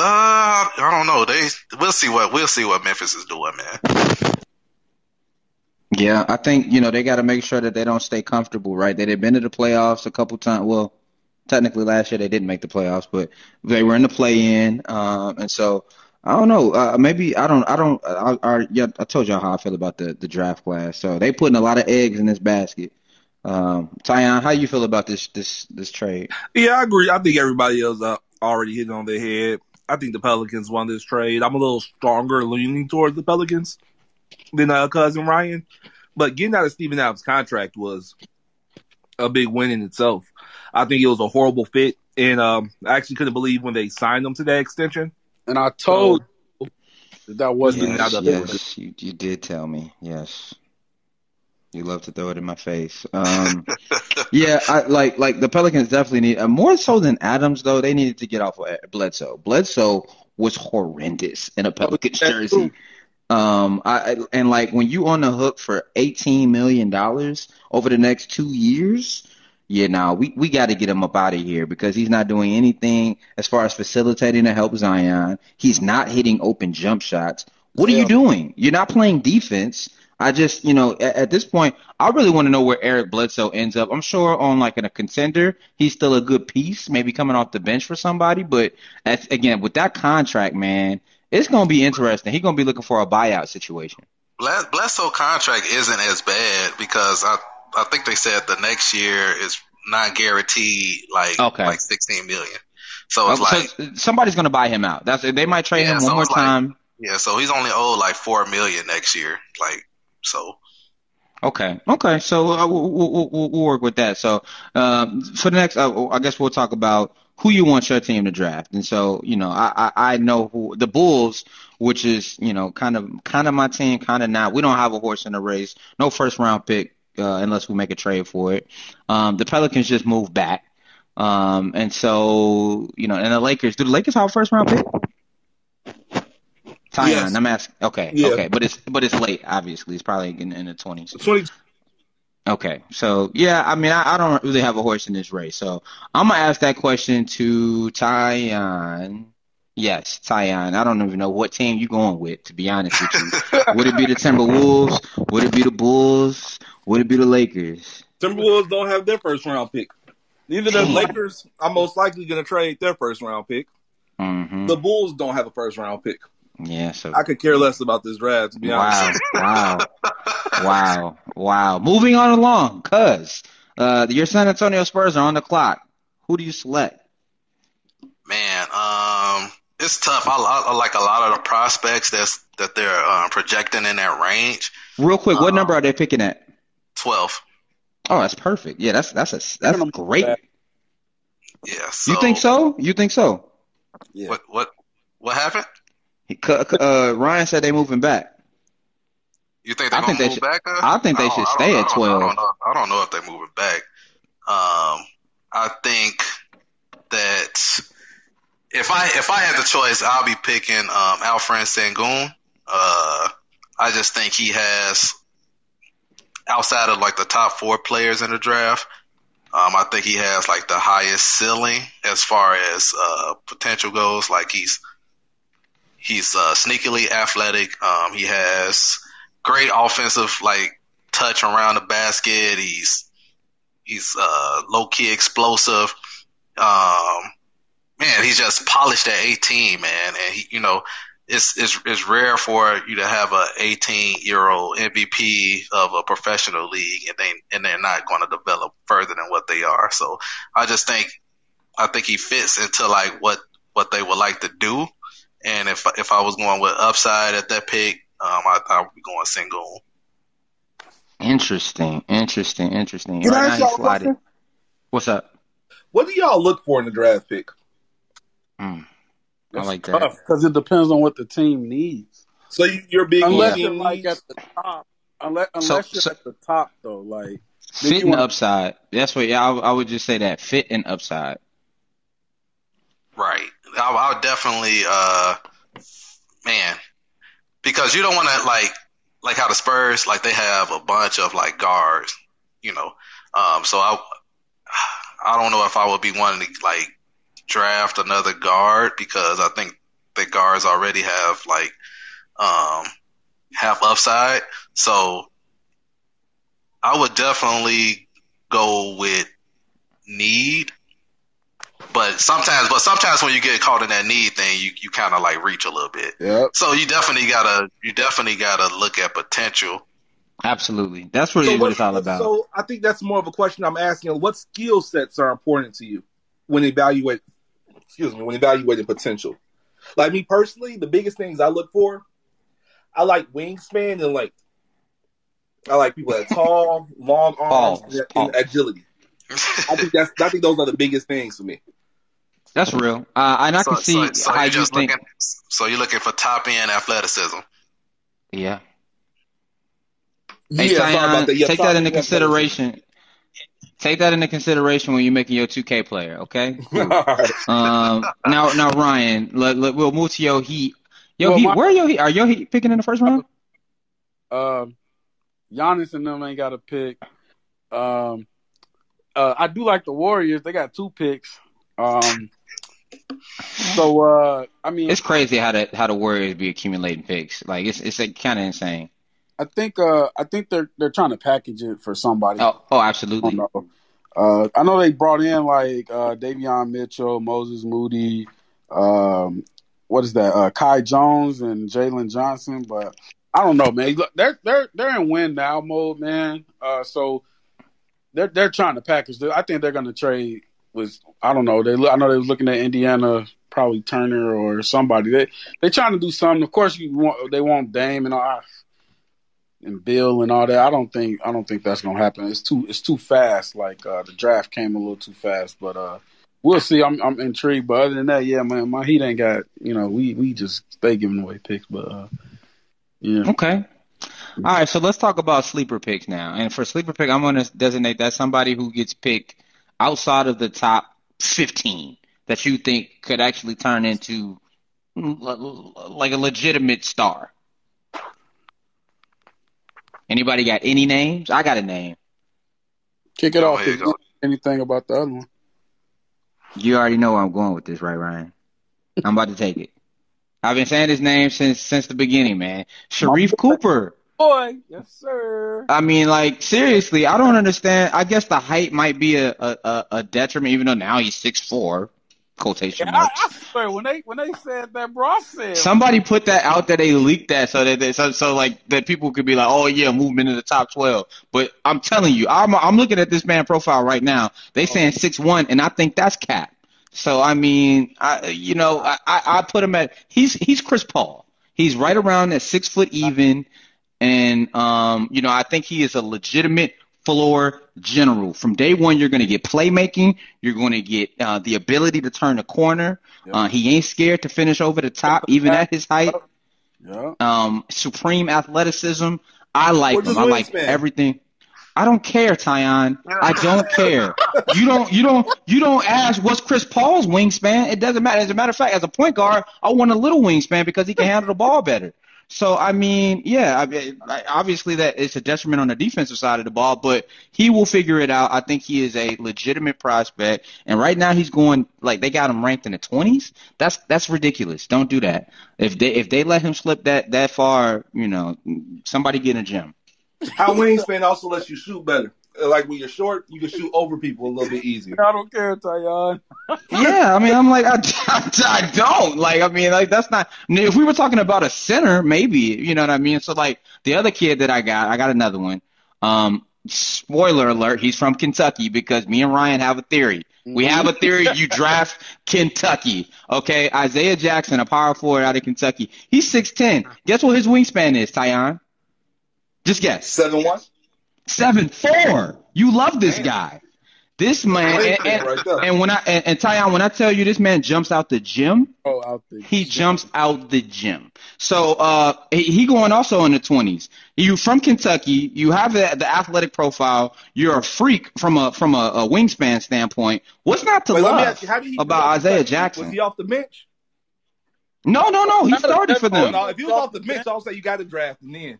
I don't know. They we'll see what we'll see what Memphis is doing, man. Yeah, I think, you know, they got to make sure that they don't stay comfortable, right? They've been to the playoffs a couple times. Well, technically last year they didn't make the playoffs, but they were in the play-in. Um, and so I don't know. Uh, maybe I don't. I don't. I, I, yeah, I told y'all how I feel about the the draft class. So they putting a lot of eggs in this basket. Um, Tyon, how you feel about this this this trade? Yeah, I agree. I think everybody else uh, already hit on their head. I think the Pelicans won this trade. I'm a little stronger leaning towards the Pelicans than uh, cousin Ryan, but getting out of Steven Adams' contract was a big win in itself. I think it was a horrible fit, and um, I actually couldn't believe when they signed him to that extension. And I told you that that wasn't Yes, out Yes, of yes, you you did tell me. Yes, you love to throw it in my face. Um, yeah, I like like the Pelicans definitely need uh, more so than Adams though. They needed to get off of Bledsoe. Bledsoe was horrendous in a Pelicans That's jersey. Um, I and like when you on the hook for eighteen million dollars over the next two years, yeah, now we we got to get him up out of here because he's not doing anything as far as facilitating to help Zion. He's not hitting open jump shots. What are you doing? You're not playing defense. I just, you know, at, at this point, I really want to know where Eric Bledsoe ends up. I'm sure on like in a contender, he's still a good piece, maybe coming off the bench for somebody. But as, again, with that contract, man, it's gonna be interesting. He's gonna be looking for a buyout situation. Bledsoe contract isn't as bad because I I think they said the next year is not guaranteed like Okay. like sixteen million. So it's Uh, like so somebody's gonna buy him out. That's they might trade Yeah, him so one more like- time. yeah, so he's only owed like four million next year. Like so Okay, okay. So uh, we'll, we'll, we'll, we'll work with that. So um, for the next, uh, I guess we'll talk about who you want your team to draft. And so you know, I I, I know who the Bulls, which is you know kind of kind of my team, kind of not. We don't have a horse in the race. No first round pick uh, unless we make a trade for it. Um, the Pelicans just moved back. Um, and so you know, and the Lakers. Do the Lakers have a first round pick? Tyon, Yes. I'm asking. Okay, Yeah. okay, but it's but it's late. Obviously, it's probably in, in the twenties. Twenty. Okay, so yeah, I mean, I, I don't really have a horse in this race, so I'm gonna ask that question to Tyon. Yes, Tyon. I don't even know what team you're going with, to be honest with you. Would it be the Timberwolves? Would it be the Bulls? Would it be the Lakers? Timberwolves don't have their first round pick. Neither the. Lakers are most likely to trade their first round pick. hmm The Bulls don't have a first round pick. Yeah. So I could care less about this draft, to be honest. wow, wow, wow, wow. Moving on along, cuz uh, your San Antonio Spurs are on the clock. Who do you select? man, um, it's tough. I, I, I like a lot of the prospects that's that they're uh, projecting in that range. Real quick, what Uh, number are they picking at? Twelve. Oh, that's perfect. Yeah, that's that's a that's great. Yeah. So, You think so? You think so? Yeah. What what what happened? He- c- c- Uh, Ryan said they moving back. You think they're I gonna think move should- back? Up? I think they should I don't- stay at 12. I don't know. I don't know if they're moving back. Um, I think that if I if I had the choice, I'll be picking um, Alperen Sengun. Uh, I just think he has outside of like the top four players in the draft. Um, I think he has like the highest ceiling as far as uh, potential goes. Like he's he's uh, sneakily athletic. Um, he has great offensive like touch around the basket. He's he's uh, low key explosive. Um, man, he's just polished at 18, man, and he, you know, it's it's it's rare for you to have a 18 year old MVP of a professional league, and they and they're not going to develop further than what they are. So I just think I think he fits into like what what they would like to do. And if if I was going with upside at that pick, um, I, I would be going single. Interesting, interesting, interesting. Can I ask y'all you a question? What's up? What do y'all look for in the draft pick? Mm, I It's like that. because it depends on what the team needs. So you- you're being Unless on you're like at the top, unless unless So- you're so- at the top though, like Fit and upside. That's what. Yeah, I, I would just say that fit and upside. Right. I, I would definitely, uh, man, because you don't want to like, like how the Spurs, like they have a bunch of like guards, you know. Um, so I, I don't know if I would be wanting to like draft another guard because I think the guards already have like, um, have upside. So I would definitely go with need. But sometimes, but sometimes when you get caught in that need thing, you, you kind of like reach a little bit. Yep. So you definitely gotta, you definitely gotta look at potential. Absolutely. That's really what it's all about. So I think that's more of a question I'm asking. What skill sets are important to you when evaluate? Excuse me, when evaluating potential. Like me personally, the biggest things I look for, I like wingspan and length. I like people that are tall, long arms, Pause. and, Pause. and agility. I think that's I think those are the biggest things for me. That's real. Uh, and I so, can see so, so how you're you think. looking, so you're looking for top end athleticism. Yeah. Yeah, Hey, sorry Zion, about that. Yeah, take that into consideration. Take that into consideration when you're making your 2K player. Okay. All right. um. Now, now, Ryan, let, let, we'll move to your Heat. Yo, Well, Heat. my- where are your Heat? Are your Heat picking in the first round? Um, Giannis and them ain't got a pick. Um, uh, I do like the Warriors. They got two picks. Um, so uh, I mean, It's crazy how the how the Warriors be accumulating picks. Like it's it's like, kind of insane. I think uh, I think they're they're trying to package it for somebody. Oh, oh, absolutely. don't know. Uh, I know they brought in like uh, Davion Mitchell, Moses Moody. Um, what is that? Uh, Kai Jones and Jalen Johnson, but I don't know, man. Look, they're they're they're in win now mode, man. Uh, so they're they're trying to package. I think they're going to trade with I don't know. They I know they was looking at Indiana, probably Turner or somebody. They they trying to do something. Of course, you want they want Dame and all and Beal and all that. I don't think I don't think that's gonna happen. It's too it's too fast. Like uh, the draft came a little too fast, but uh, we'll see. I'm I'm intrigued. But other than that, yeah, man, my Heat ain't got you know we we just stay giving away picks, but uh, yeah. Okay. All right, so let's talk about sleeper picks now. And for sleeper pick, I'm going to designate that somebody who gets picked outside of the top 15 that you think could actually turn into mm, like a legitimate star. Anybody got any names? I got a name. Kick it oh, off. Anything about the other one? You already know where I'm going with this, right, Ryan? I'm about to take it. I've been saying his name since since the beginning, man. Sharife Cooper. Boy, yes, sir. I mean, like seriously, I don't understand. I guess the height might be a a, a detriment, even though now he's six four quotation yeah, marks. I, I, swear when they when they said that, bro, I said somebody put that out that they leaked that so that they, so so like that people could be like, oh yeah, movement in the top twelve. But I'm telling you, I'm I'm looking at this man profile right now. They oh. saying six one, and I think that's cap. So I mean, I you know I I put him at he's he's Chris Paul. He's right around at six foot even, and um you know I think he is a legitimate floor general. From day one, you're going to get playmaking. You're going to get uh, the ability to turn the corner. Yep. Uh, he ain't scared to finish over the top, even at his height. Yep. Um, supreme athleticism. I like him. I like everything. I don't care, Tyon. I don't care. You don't. You don't. You don't ask what's Chris Paul's wingspan. It doesn't matter. As a matter of fact, as a point guard, I want a little wingspan because he can handle the ball better. So I mean, yeah, I mean, obviously that it's a detriment on the defensive side of the ball, but he will figure it out. I think he is a legitimate prospect, and right now he's going like they got him ranked in the twenties. That's that's ridiculous. Don't do that. If they if they let him slip that that far, you know, somebody get in a gym. How wingspan also lets you shoot better like when you're short, you can shoot over people a little bit easier. I don't care, Tyon. yeah, I mean, I'm like, I, I, I, don't like. I mean, like that's not. If we were talking about a center, maybe you know what I mean. So like the other kid that I got, I got another one. Um, spoiler alert, he's from Kentucky because me and Ryan have a theory. We have a theory. You draft Kentucky, okay? Isaiah Jackson, a power forward out of Kentucky. He's six ten. Guess what his wingspan is, Tyon? Just guess. Seven one. Seven four. You love this Damn. guy. This man, and, and, right and, when I and, and Tyon, when I tell you this man jumps out the gym, oh, out the he gym. jumps out the gym. So uh, he, he going also in the twenties. You from Kentucky, you have the, the athletic profile. You're a freak from a from a, a wingspan standpoint. What's not to Wait, love you, about Isaiah Jackson? Was he off the bench? No, no, no. He started for them. No, if he was off the bench, I would say you got to draft him then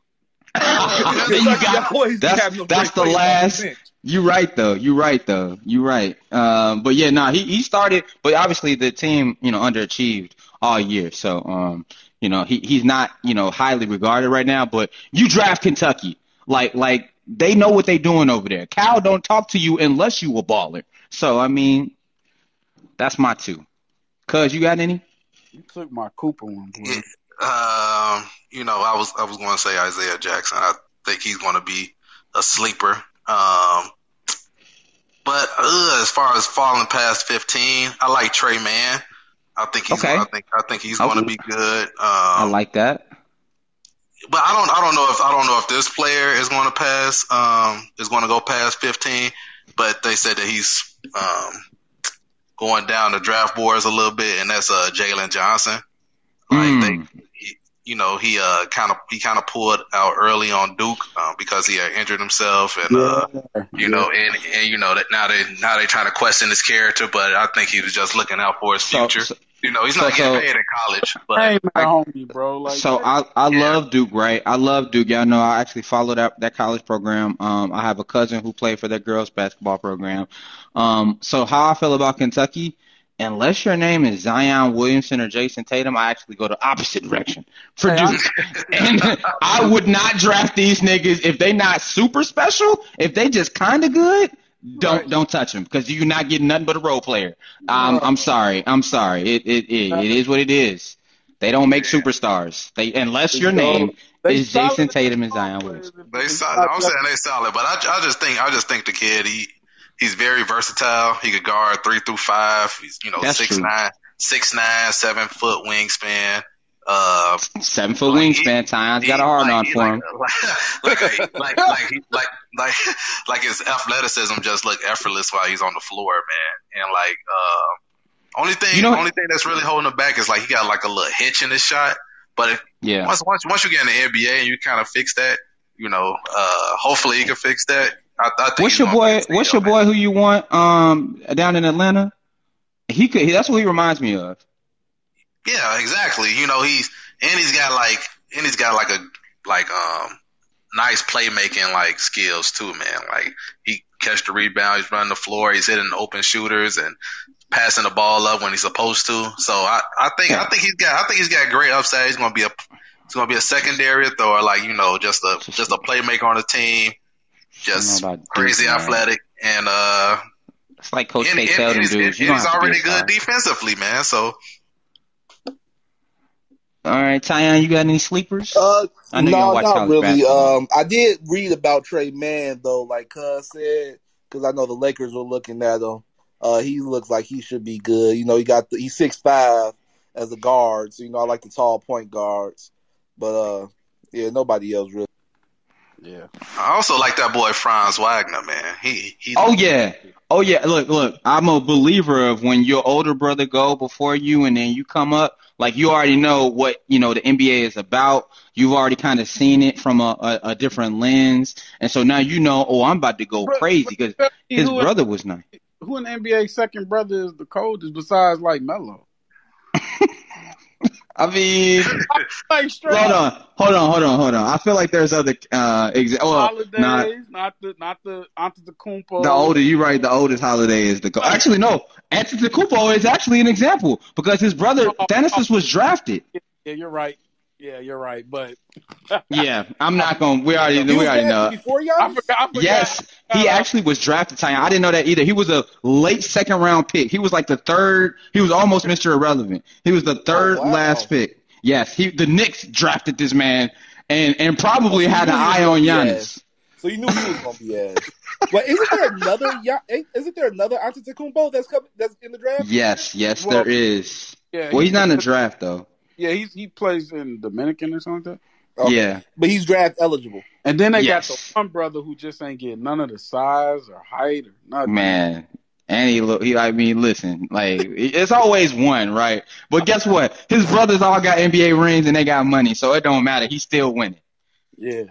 you got, that's that's the last. You right though. You right though. You right. Um, but yeah, nah, he he started, but obviously the team you know underachieved all year. So um, you know he he's not you know highly regarded right now. But you draft Kentucky, like like they know what they're doing over there. Cal don't talk to you unless you a baller. So I mean, that's my two. Cuz you got any? You took my Cooper one, boy. Um, you know, I was I was going to say Isaiah Jackson. I think he's going to be a sleeper. Um, but uh, as far as falling past fifteen, I like Tre Mann. I think he's. Okay. I think I think he's going to be good. Um, I like that. But I don't. I don't know if I don't know if this player is going to pass. Um, is going to go past fifteen. But they said that he's um going down the draft boards a little bit, and that's uh Jalen Johnson. Like mm. They you know, he uh kind of he kind of pulled out early on Duke uh, because he had injured himself, and uh, you know, and and you know that now they now they trying to question his character, but I think he was just looking out for his future. So, so, you know, he's not so, getting paid in college, but hey, my homie, bro. Like, so I I yeah. love Duke, right? I love Duke. Y'all know I actually followed up that college program. Um, I have a cousin who played for their girls basketball program. Um, so how I feel about Kentucky unless your name is Zion Williamson or Jayson Tatum, I actually go the opposite direction for hey, Duke. and I would not draft these niggas if they not super special. If they just kind of good, don't right. don't touch them because you're not getting nothing but a role player. Um, I'm sorry. I'm sorry. It it it, it is what it is. They don't make superstars. They unless your name They is Jayson Tatum and Zion players Williamson. if They they solid. I'm saying they solid, but I, I just think I just think the kid he he's very versatile. He could guard three through five. He's you know That's six true. nine, six nine, seven foot wingspan. Uh, Seven foot Like, wingspan. Times he- got a hard like, on for like, him. Like like like like, he, like like like his athleticism just look effortless while he's on the floor, man. And like uh, only thing You know- only thing that's really holding him back is like he got like a little hitch in his shot. But if, Yeah. once once once you get in the NBA and you kind of fix that, you know, uh, hopefully he can fix that. I, I think What's your boy? What's yo, your boy who you want um down in Atlanta? He could. That's what he reminds me of. Yeah, exactly. You know, he's and he's got like and he's got like a like um nice playmaking like skills too, man. Like he catch the rebound, he's running the floor, he's hitting open shooters and passing the ball up when he's supposed to. So I, I think I think he's got I think he's got great upside. He's gonna be a he's gonna be a secondary thrower, like, you know, just a just a playmaker on the team. Just I don't know about crazy Duke, man. athletic and uh It's like Coach and, K and, and he's, dudes. You and he's have to be already a star. good defensively, man. So All right, Tyon, you got any sleepers? Uh, I know you don't no, watch not college really. basketball. Um, I did read about Tre Mann though, like Cuz said, because I know the Lakers were looking at him. Uh, he looks like he should be good. You know, he got the, he's six five as a guard, so you know I like the tall point guards. But uh, yeah, nobody else really. Yeah. I also like that boy Franz Wagner, man. He he Oh yeah. Oh yeah. Look, look. I'm a believer of when your older brother go before you, and then you come up. Like you already know what you know the NBA is about. You've already kind of seen it from a, a, a different lens, and so now you know. Oh, I'm about to go But- crazy because his who, brother was nice. who in the NBA second brother is the coldest besides like Melo? I mean, hold on, hold on, hold on, hold on. I feel like there's other uh exa- well, Holidays, not not the not the Antetokounmpo. the older. You right. The oldest Holiday is the go- actually no. Antetokounmpo is actually an example because his brother Oh, Thanasis was drafted. Yeah, you're right. Yeah, you're right. But Yeah, I'm not going. We already He we already know. drafted before I y'all. forgot. I forgot. Yes, he Uh, actually was drafted. Tanya. I didn't know that either. He was a late second round pick. He was like the third. He was almost Mr. Irrelevant. He was the third Oh, wow. last pick. Yes, he the Knicks drafted this man and and probably Oh, had an knew he was eye on gonna Giannis. ass. So you knew he was gonna be ass. But isn't there another? Ya- Isn't there another Antetokounmpo that's coming? That's in the draft? Yes, yes, Well, there is. Yeah, Well, he's not in the draft though. Yeah, he's he plays in Dominican or something like that. Okay. Yeah, But he's draft eligible. And then they Yes. got the one brother who just ain't getting none of the size or height or nothing. man. And he look. He, I mean, listen. Like it's always one, right? But guess what? His brothers all got NBA rings and they got money, so it don't matter. He's still winning. Yeah,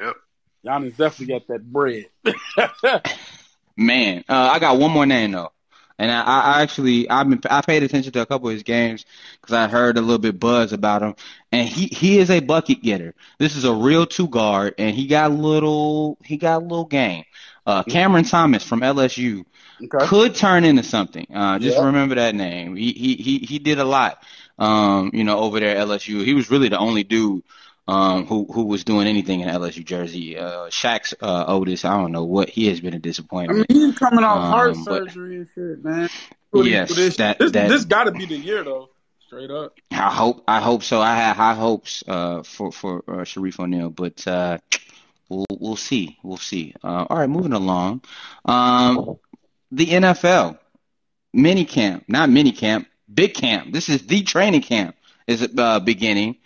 Yep. Giannis definitely got that bread. Man, uh, I got one more name though, and I, I actually I've been I paid attention to a couple of his games because I heard a little bit buzz about him, and he he is a bucket getter. This is a real two guard, and he got a little he got a little game. Uh, Cameron Thomas from LSU okay. could turn into something. Uh, just Yeah. remember that name. He he he he did a lot. Um, you know, over there at LSU, he was really the only dude um, who who was doing anything in LSU jersey. Uh, Shaq's uh, Otis, I don't know what he has been a disappointment. I mean, he's coming off Um, heart but- surgery and shit, man. What Yes, this that- this, that- this got to be the year though. Straight up. I hope I hope so. I have high hopes uh, for for uh, Shareef O'Neal, but uh, we'll we'll see. We'll see. Uh, all right, moving along. Um, the NFL mini camp, not mini camp, big camp. This is the training camp is uh, beginning.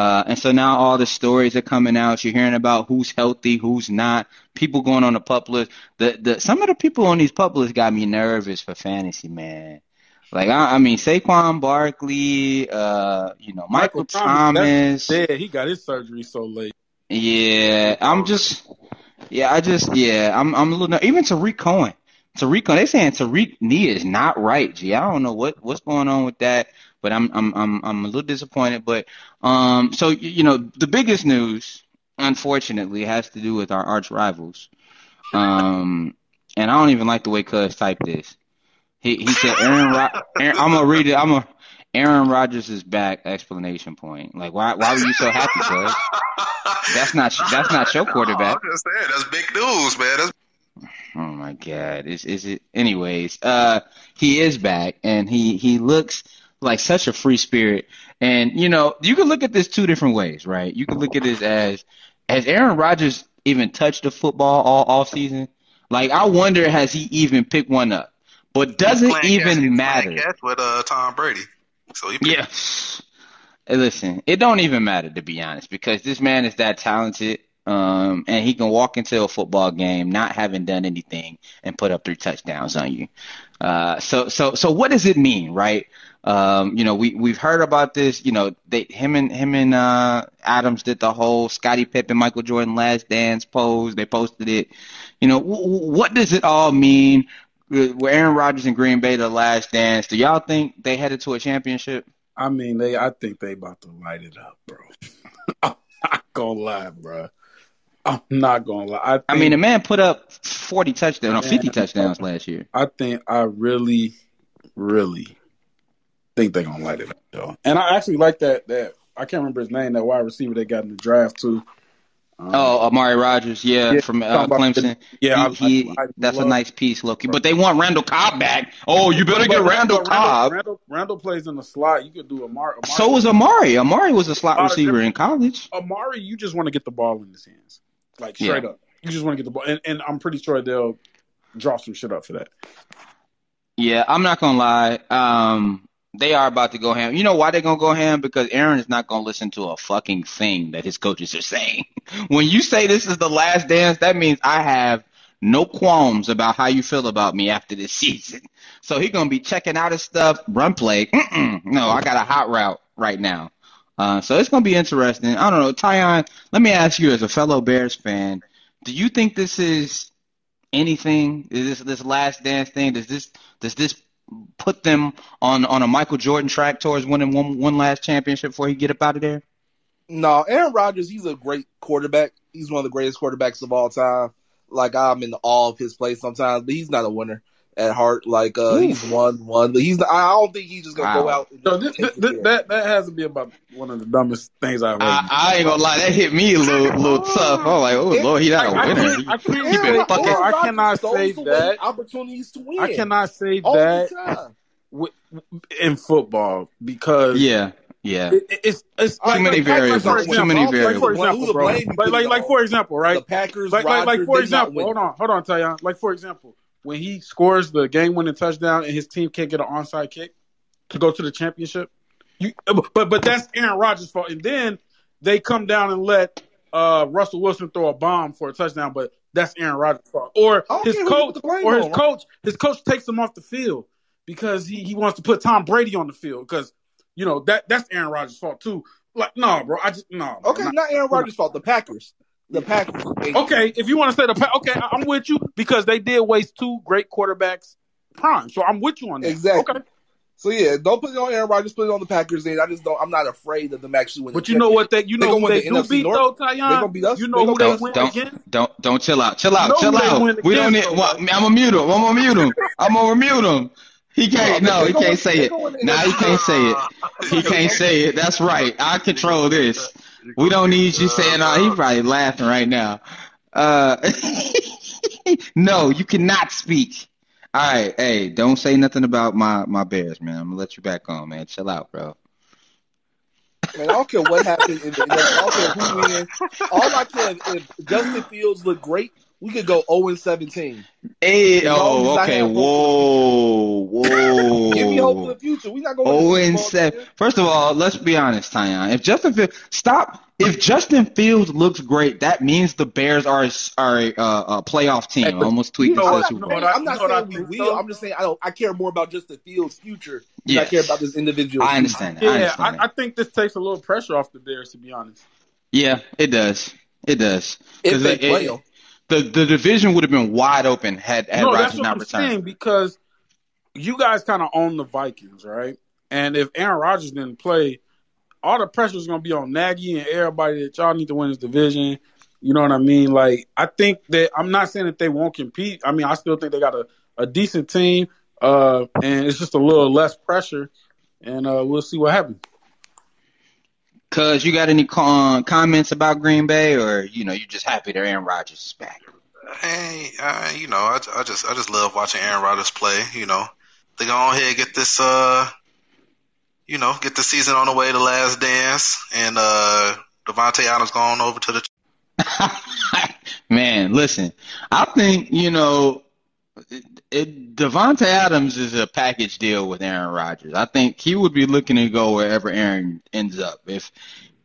Uh, and so now all the stories are coming out. You're hearing about who's healthy, who's not. People going on the pup list. The the some of the people on these pup lists got me nervous for fantasy, man. Like I, I mean Saquon Barkley, uh, you know Michael, Thomas. that's- Yeah, he got his surgery so late. Yeah, I'm just, yeah, I just, yeah, I'm, I'm a little, even Tarik Cohen, Tarik Cohen, they saying Tarik knee is not right. Gee, I don't know what, what's going on with that, but I'm, I'm, I'm, I'm a little disappointed. But, um, so, you know, the biggest news, unfortunately, has to do with our arch rivals. Um, and I don't even like the way Cuz typed this. He, he said, Aaron, Ro- Aaron I'm gonna read it. I'm gonna, Aaron Rodgers is back! Explanation point. Like, why, why were you so happy, Cuz? That's not that's not your quarterback. I'm just saying, that's big news, man. That's Oh my God, is is it? Anyways, uh, he is back and he he looks like such a free spirit. And you know, you can look at this two different ways, right? You can look at this as has Aaron Rodgers even touched the football all off season? Like I wonder has he even picked one up? But does it even matter? with uh, Tom Brady. So he yeah. Hey, listen, it don't even matter to be honest, because this man is that talented, um, and he can walk into a football game not having done anything and put up three touchdowns on you. Uh, so, so, so, what does it mean, right? Um, you know, we we've heard about this. You know, they him and him and uh, Adams did the whole Scottie Pippen, Michael Jordan last dance pose. They posted it. You know, w- what does it all mean? Were Aaron Rodgers and Green Bay the last dance? Do y'all think they headed to a championship? I mean, they. I think they about to light it up, bro. I'm not gonna lie, bro. I'm not gonna lie. I, think, I mean, the man put up 40 touchdowns, no, 50 touchdowns last year. I think I really, really think they're gonna light it up, though. And I actually like that. That I can't remember his name. That wide receiver they got in the draft too. Um, oh, Amari Rodgers, yeah, yeah from uh, Clemson. Yeah, he, he, I, I that's love, a nice piece, Loki. But they want Randall Cobb back. Oh, you better get Randall, Randall Cobb. Randall, Randall, plays in the slot. You could do Amari. Amari so was Amari. Amari was a slot receiver in college. Amari, you just want to get the ball in his hands, like straight yeah. up. You just want to get the ball, and, and I'm pretty sure they'll draw some shit up for that. Yeah, I'm not gonna lie. Um, they are about to go ham. You know why they're gonna go ham? Because Aaron is not gonna listen to a fucking thing that his coaches are saying. when you say this is the last dance, that means I have no qualms about how you feel about me after this season. So he's gonna be checking out his stuff, run play. Mm-mm, no, I got a hot route right now. Uh, so it's gonna be interesting. I don't know, Tyon. Let me ask you, as a fellow Bears fan, do you think this is anything? Is this this last dance thing? Does this does this put them on on a Michael Jordan track towards winning one one last championship before he get up out of there? No, Aaron Rodgers, he's a great quarterback. He's one of the greatest quarterbacks of all time. Like I'm in awe of his play sometimes, but he's not a winner at heart. Like uh, he's won one, but he's. I don't think he's just gonna wow. go out. So this, this, this, that that has to be about one of the dumbest things I've ever. I, I, ain't gonna lie, that hit me a little little tough. I'm like, oh lord, he's not a winner. I, can't, I, can't, he been fucking. I cannot say that. Opportunities to win. I cannot say that in football because yeah. Yeah, it, it's it's too like, many like, variables. Like, too many variables. Like for example, bro. Like, like, like for example, right? The Packers, like, Rodgers, like, like for example, hold on, hold on, Tyon. Like for example, when he scores the game-winning touchdown and his team can't get an onside kick to go to the championship, you, but but that's Aaron Rodgers' fault. And then they come down and let uh, Russell Wilson throw a bomb for a touchdown, but that's Aaron Rodgers' fault. Or his coach, or his on, coach, his coach takes him off the field because he, he wants to put Tom Brady on the field because you know that that's Aaron Rodgers' fault too. Like, no, bro, I just no. Okay, not, not Aaron Rodgers' fault. The Packers. The Packers. Okay, if you want to say the Packers, okay, I'm with you because they did waste two great quarterbacks prime. So I'm with you on that. Exactly. Okay. So yeah, don't put it on Aaron Rodgers. Put it on the Packers. Then I just don't. I'm not afraid of them actually winning. But you know what? They you know who they do beat though, Tyon. They gonna beat us. You know who they win don't, against? Don't don't chill out. Chill out. Chill out. We don't need. Well, I'm gonna mute him. I'm gonna mute him. I'm gonna mute him. He can't. No, he can't say it. No, he can't say it. He can't say it. That's right. I control this. We don't need you saying. Oh, he's probably laughing right now. Uh, no, you cannot speak. All right, hey, don't say nothing about my my Bears, man. I'm gonna let you back on, man. Chill out, bro. Man, I don't care what happens. I don't care who wins. All I care if Justin Fields look great we could go 0 and 17. Hey, oh, okay. Whoa, whoa. Give me hope for the future. We're not going 0 and 7. First of all, let's be honest, Tyon. If Justin Fields, stop. If Justin Fields looks great, that means the Bears are are a, a playoff team. Hey, Almost tweet. You know what, Super Bowl. I'm not saying we will. I'm just saying I don't. I care more about Justin Fields' future. Yes. I care about this individual. I understand. That. Yeah, I, understand I, I think this takes a little pressure off the Bears. To be honest. Yeah, it does. It does. If they play it, the the division would have been wide open had had no, Rodgers not returned. because you guys kind of own the Vikings, right? And if Aaron Rodgers didn't play, all the pressure is going to be on Nagy and everybody that y'all need to win this division. You know what I mean? Like, I think that I'm not saying that they won't compete. I mean, I still think they got a, a decent team, uh, and it's just a little less pressure, and uh, we'll see what happens. Cuz you got any con- comments about Green Bay, or you know you just happy that Aaron Rodgers is back? Hey, uh, you know I, I just I just love watching Aaron Rodgers play. You know they go ahead and get this uh you know, get the season on the way to Last Dance, and uh, Davante Adams going over to the. Man, listen, I think you know, it, it, Davante Adams is a package deal with Aaron Rodgers. I think he would be looking to go wherever Aaron ends up if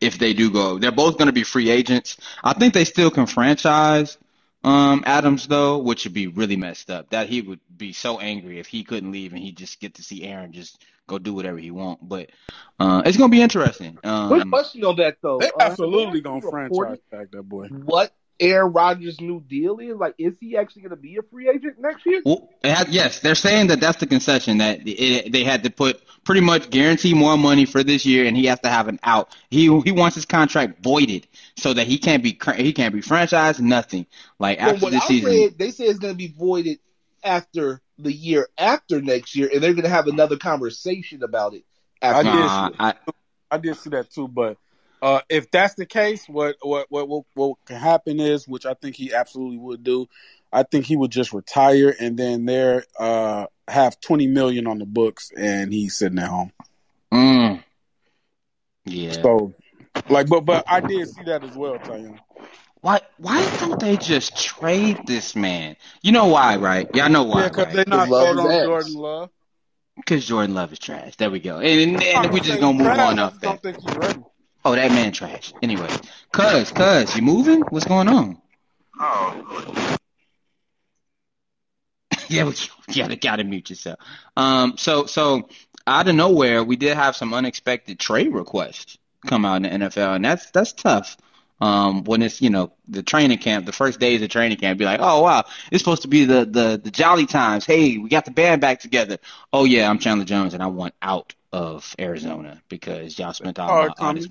if they do go. They're both going to be free agents. I think they still can franchise um, Adams though, which would be really messed up. That he would be so angry if he couldn't leave and he just get to see Aaron just go do whatever he want. But uh, it's gonna be interesting. Um, Good question on that though. They Uh, absolutely have gonna franchise reported tag that boy. What Aaron Rodgers' new deal is? Like, is he actually going to be a free agent next year? Well, it yes, they're saying that that's the concession that it, they had to put pretty much guarantee more money for this year, and he has to have an out. He he wants his contract voided so that he can't be he can't be franchised, nothing. Like From after what this I season, read, they say it's going to be voided after the year after next year, and they're going to have another conversation about it. I After did. Nah, I, I did see that too, but uh, if that's the case, what, what what what what can happen is, which I think he absolutely would do, I think he would just retire and then there uh, have twenty million on the books, and he's sitting at home. mm, yeah. So, like, but but I did see that as well, Tyon. Why why don't they just trade this man? You know why, right? Y'all know why, Yeah, because right? they're not Love sold on ass. Jordan Love. Because Jordan Love is trash. There we go. And, and, and we not just gonna move trash, on I off just that. don't think he's ready. Oh, that man trash. Anyway, cuz, cuz, you moving? What's going on? Oh, yeah, we you gotta gotta mute yourself. Um, so so out of nowhere, we did have some unexpected trade requests come out in the NFL, and that's that's tough. Um, when it's you know the training camp, the first days of training camp, be like, oh wow, it's supposed to be the the the jolly times. Hey, we got the band back together. Oh yeah, I'm Chandler Jones, and I want out of Arizona because y'all spent all, Hard my, all this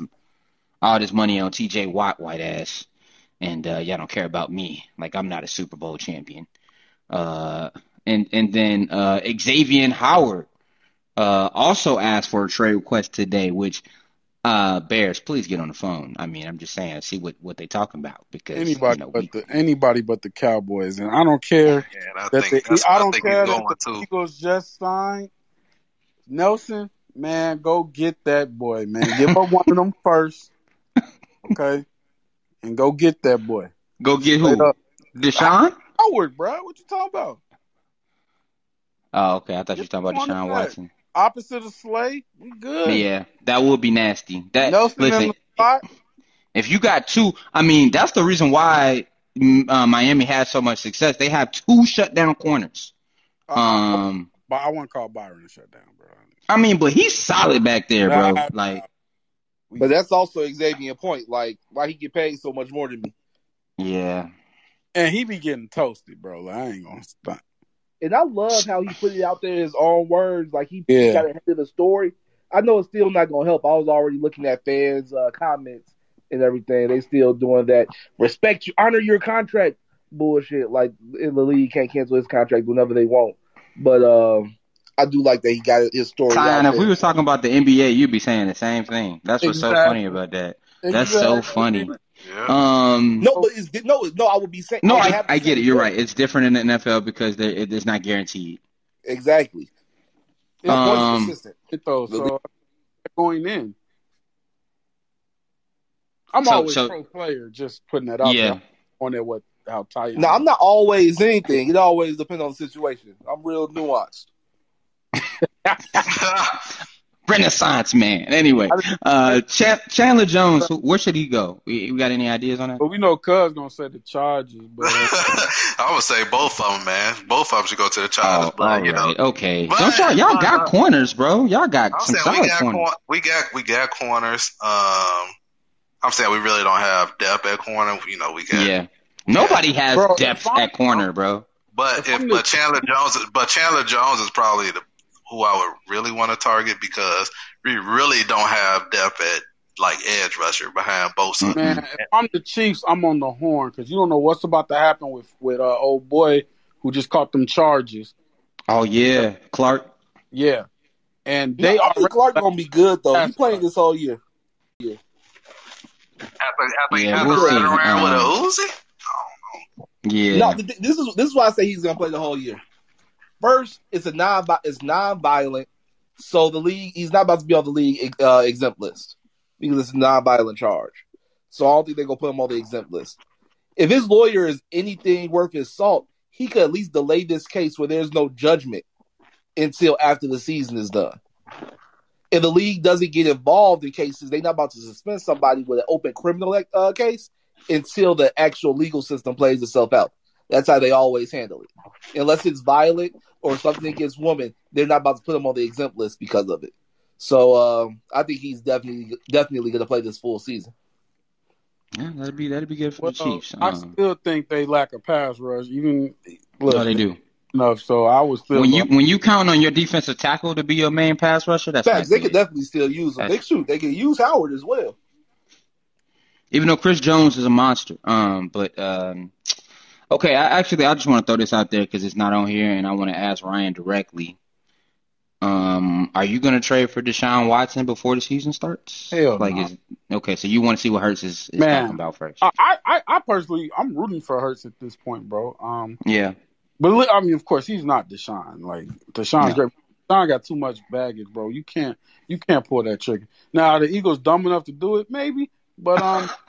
all this money on J.J. Watt, white ass, and uh, y'all don't care about me. Like I'm not a Super Bowl champion. Uh, and and then uh, Xavier Howard uh, also asked for a trade request today, which uh, Bears, please get on the phone. I mean, I'm just saying, see what what they talking about because Anybody you know, but we, the anybody but the Cowboys, and I don't care yeah, and I that think the I don't think care he's that the too. Eagles just signed Nelson. Man, go get that boy, man. Give up one of them first, okay, and go get that boy. go get who? Deshaun? Howard, bro. What you talking about? Oh, okay. I thought you were talking about Deshaun. Watson. Opposite of Slay, we good. Yeah, that would be nasty. That Nelson listen, in the spot. If you got two, I mean, that's the reason why mm, uh, Miami has so much success. They have two shutdown corners. Uh, Um, but I wouldn't call Byron a shutdown, bro. I mean, but he's solid back there, bro. Nah, Like, But that's also Xavier point. Like, why he get paid so much more than me? yeah, And he be getting toasted, bro. Like, I ain't gonna stunt. And I love how he put it out there in his own words. Like he Yeah. got ahead of the story. I know it's still not gonna help. I was already looking at fans' uh, comments and everything. They still doing that. Respect you, honor your contract bullshit. Like in the league, can't cancel his contract whenever they want. But um, I do like that he got his story Tyon, out if there. we was talking about the NBA, you'd be saying the same thing. That's what's so funny about that. That's so funny. Yeah. Um, no, but it's no, no. I would be saying no, I, I get it. You're right. It's different in the NFL because there- it, it's not guaranteed. Exactly. It's Um, is consistent. it though. So going in, I'm So- always so- pro player. Just putting that out Yeah. there on there. What how tight? No, I'm not always anything. It always depends on the situation. I'm real nuanced. Renaissance man. Anyway, uh, Chan- Chandler Jones, where should he go? We, we got any ideas on that? But we know Cuz gonna say the Chargers, but I would say both of them, man. Both of them should go to the Oh, Chargers, all but you know. Okay. But- Don't y'all, y'all got uh, corners, bro. Y'all got I'm some saying we got corners. cor- we got we got corners. Um, I'm saying we really don't have depth at corner. You know, we got. Yeah. Nobody has Bro, depth at corner, bro. But If if but Chandler Jones, is- but Chandler Jones is probably the who I would really want to target because we really don't have depth at like edge rusher behind Bosa. man, if I'm the Chiefs, I'm on the horn because you don't know what's about to happen with with uh, old boy who just caught them charges. Oh yeah, Clark. Yeah, and They they I are Clark gonna be good though. He That's playing this whole year. After, after, Yeah, after we'll running see. around with a Um, Uzi, Yeah. No, th- this is this is why I say he's gonna play the whole year. First, it's a non it's non violent. So the league, he's not about to be on the league uh, exempt list because it's a non-violent charge. So I don't think they're gonna put him on the exempt list. If his lawyer is anything worth his salt, he could at least delay this case where there's no judgment until after the season is done. If the league doesn't get involved in cases, they're not about to suspend somebody with an open criminal uh, case until the actual legal system plays itself out. That's how they always handle it. Unless it's violent or something against women, they're not about to put him on the exempt list because of it. So um, I think he's definitely definitely going to play this full season. Yeah, that'd be that'd be good for well, the Chiefs. I um, still think they lack a pass rush. Even look, no, they do enough. So I was still when you when you count on your defensive tackle to be your main pass rusher. That's facts. They could definitely still use them. They shoot. They can use Howard as well. Even though Chris Jones is a monster, um, but um, okay. I, actually, I just want to throw this out there because it's not on here, and I want to ask Ryan directly. Um, are you going to trade for Deshaun Watson before the season starts? Hell like, no. is, okay, so you want to see what Hurts is, is Man, talking about first? I, I, I personally, I'm rooting for Hurts at this point, bro. Um, yeah, but I mean, of course, he's not Deshaun. Like Deshaun's no. great. Deshaun got too much baggage, bro. You can't, you can't pull that trigger. Now, the Eagles dumb enough to do it, maybe, but um.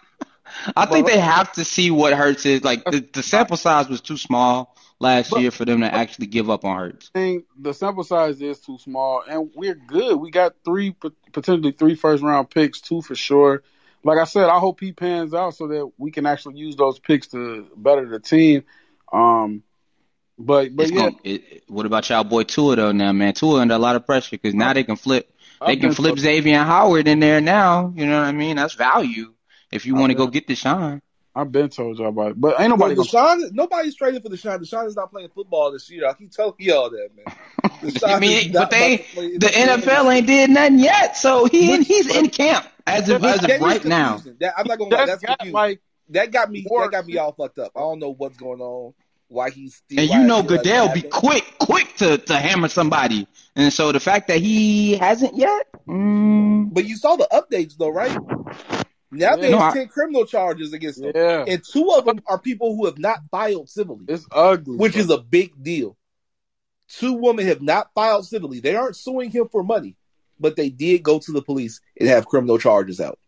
I think they have to see what Hurts is. Like the, the sample size was too small last but, year for them to actually give up on Hurts. I think the sample size is too small, and we're good. We got three potentially three first round picks, two for sure. Like I said, I hope he pans out so that we can actually use those picks to better the team. Um, but but it's yeah, gonna, it, what about y'all boy Tua though? Now man, Tua under a lot of pressure because now they can flip. They can flip Xavier Howard in there now. You know what I mean? That's value if you want to go get Deshaun. I've been told y'all about it, but ain't nobody. Well, Deshaun, gonna... nobody's trading for Deshaun. Deshaun is not playing football this year. I keep telling y'all that, man. I mean, but they, the NFL ain't did nothing yet, so he in, he's in camp as of, as of right now. That, I'm not gonna lie, that's got, like that got me. That got me all fucked up. I don't know what's going on. Why he's still and you know Goodell be quick, quick to to hammer somebody, and so the fact that he hasn't yet. Mm, but you saw the updates though, right? Now there's no, 10 criminal charges against them. Yeah. And two of them are people who have not filed civilly. It's ugly. Which bro. is a big deal. Two women have not filed civilly. They aren't suing him for money, but they did go to the police and have criminal charges out.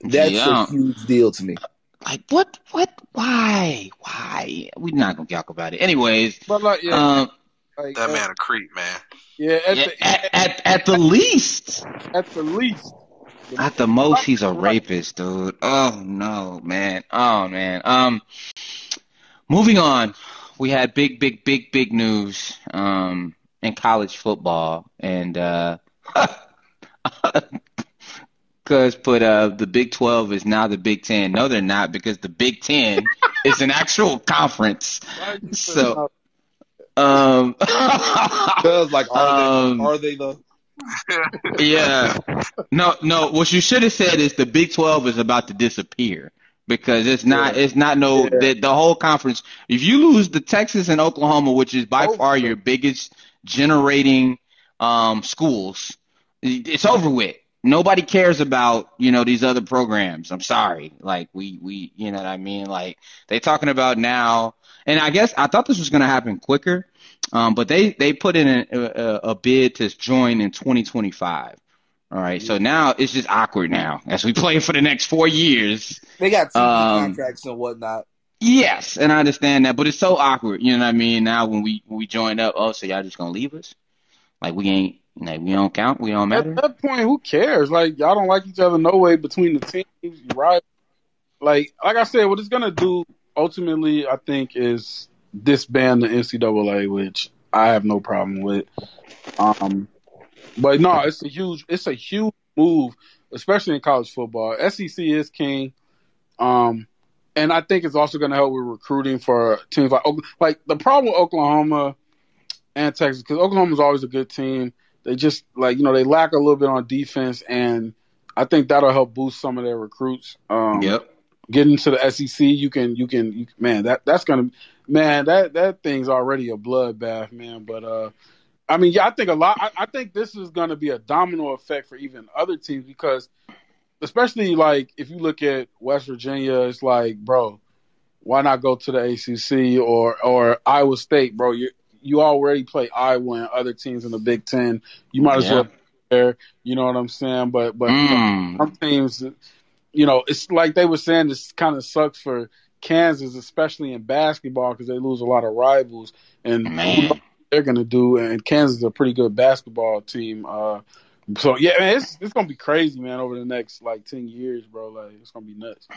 That's yeah. a huge deal to me. Like what? What? Why? Why? We're not gonna talk about it, anyways. But like, yeah, um, like, that uh, man a creep, man. Yeah, at, yeah, the, at, at, at the least. At the least. At the most, he's a rapist, dude. Oh no, man. Oh man. Um, moving on. We had big, big, big, big news um in college football, and uh, Cuz put uh the Big Twelve is now the Big Ten. No, they're not because the Big Ten is an actual conference. So. Um, Cause like, are um, are they the yeah. No, no. What you should have said is the Big Twelve is about to disappear because it's not. It's not no. Yeah. The, the whole conference. If you lose the Texas and Oklahoma, which is by over. far your biggest generating um, schools, it's over with. Nobody cares about you know these other programs. I'm sorry. Like we we you know what I mean. Like they talking about now, and I guess I thought this was gonna happen quicker um, but they, they put in a, a, a bid to join in 2025. All right, so now it's just awkward now as we play for the next four years. They got TV um, contracts and whatnot. Yes, and I understand that, but it's so awkward. You know what I mean? Now when we when we join up, oh, so y'all just gonna leave us? Like we ain't like we don't count, we don't matter. At that point, who cares? Like y'all don't like each other no way between the teams, right? Like like I said, what it's gonna do ultimately, I think, is disband the NCAA, which I have no problem with. Um, but no, it's a huge, it's a huge move, especially in college football. SEC is king, um, and I think it's also going to help with recruiting for teams like like the problem with Oklahoma and Texas because Oklahoma is always a good team. They just like you know they lack a little bit on defense, and I think that'll help boost some of their recruits. Um, yep. Getting to the SEC, you can you can you, man that that's gonna man, that that thing's already a bloodbath, man. But uh, I mean, yeah, I think a lot. I, I think this is to be a domino effect for even other teams because, especially like if you look at West Virginia, it's like, bro, why not go to the ACC or or Iowa State, bro? You you already play Iowa and other teams in the Big Ten. You might as Yeah. well there. You know what I'm saying? But but you know, Mm. some teams, you know, it's like they were saying. This kind of sucks for Kansas, especially in basketball, because they lose a lot of rivals, and Man. they're gonna do. And Kansas is a pretty good basketball team. Uh, so yeah, man, it's it's gonna be crazy, man, over the next like ten years, bro. Like it's gonna be nuts.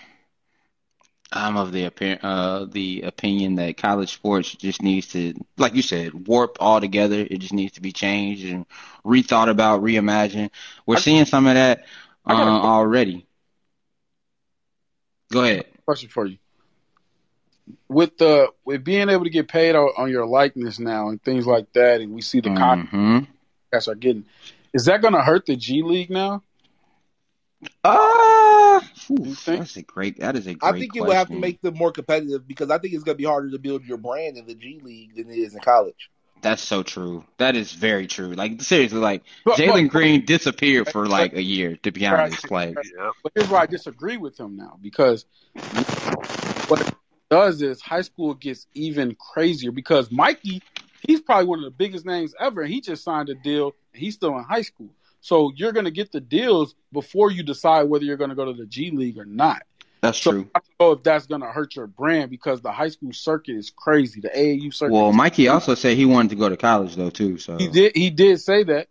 I'm of the opi- uh the opinion that college sports just needs to, like you said, warp altogether. It just needs to be changed and rethought about, reimagined. We're I- seeing some of that uh, already. Go ahead. Question for you: with the with being able to get paid on, on your likeness now and things like that, and we see the contracts hmm are getting, is that gonna hurt the G League now? Uh, that's a great. That is a great I think it would have to make them more competitive because I think it's going to be harder to build your brand in the G League than it is in college. That's so true. That is very true. Like seriously, like Jalen Green disappeared for like a year. To be honest, like But here's why I disagree with him now because what it does is high school gets even crazier because Mikey, he's probably one of the biggest names ever. He just signed a deal. And he's still in high school, so you're going to get the deals before you decide whether you're going to go to the G League or not. That's So true. I don't know if that's going to hurt your brand because the high school circuit is crazy. The AAU circuit. Well, Mikey also said he wanted to go to college though too. So He did. He did say that,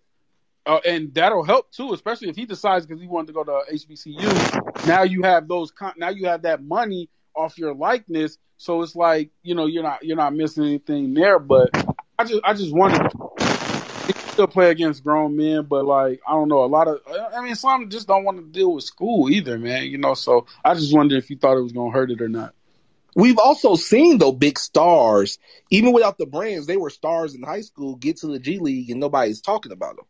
uh, and that'll help too, especially if he decides because he wanted to go to HBCU. Now you have those. Con- now you have that money off your likeness, so it's like you know you're not you're not missing anything there. But I just I just wonder. He can still play against grown men, but like I don't know, a lot of I mean, some just don't want to deal with school either, man. You know, so I just wonder if you thought it was gonna hurt it or not. We've also seen though big stars, even without the brands, they were stars in high school, get to the G League and nobody's talking about them.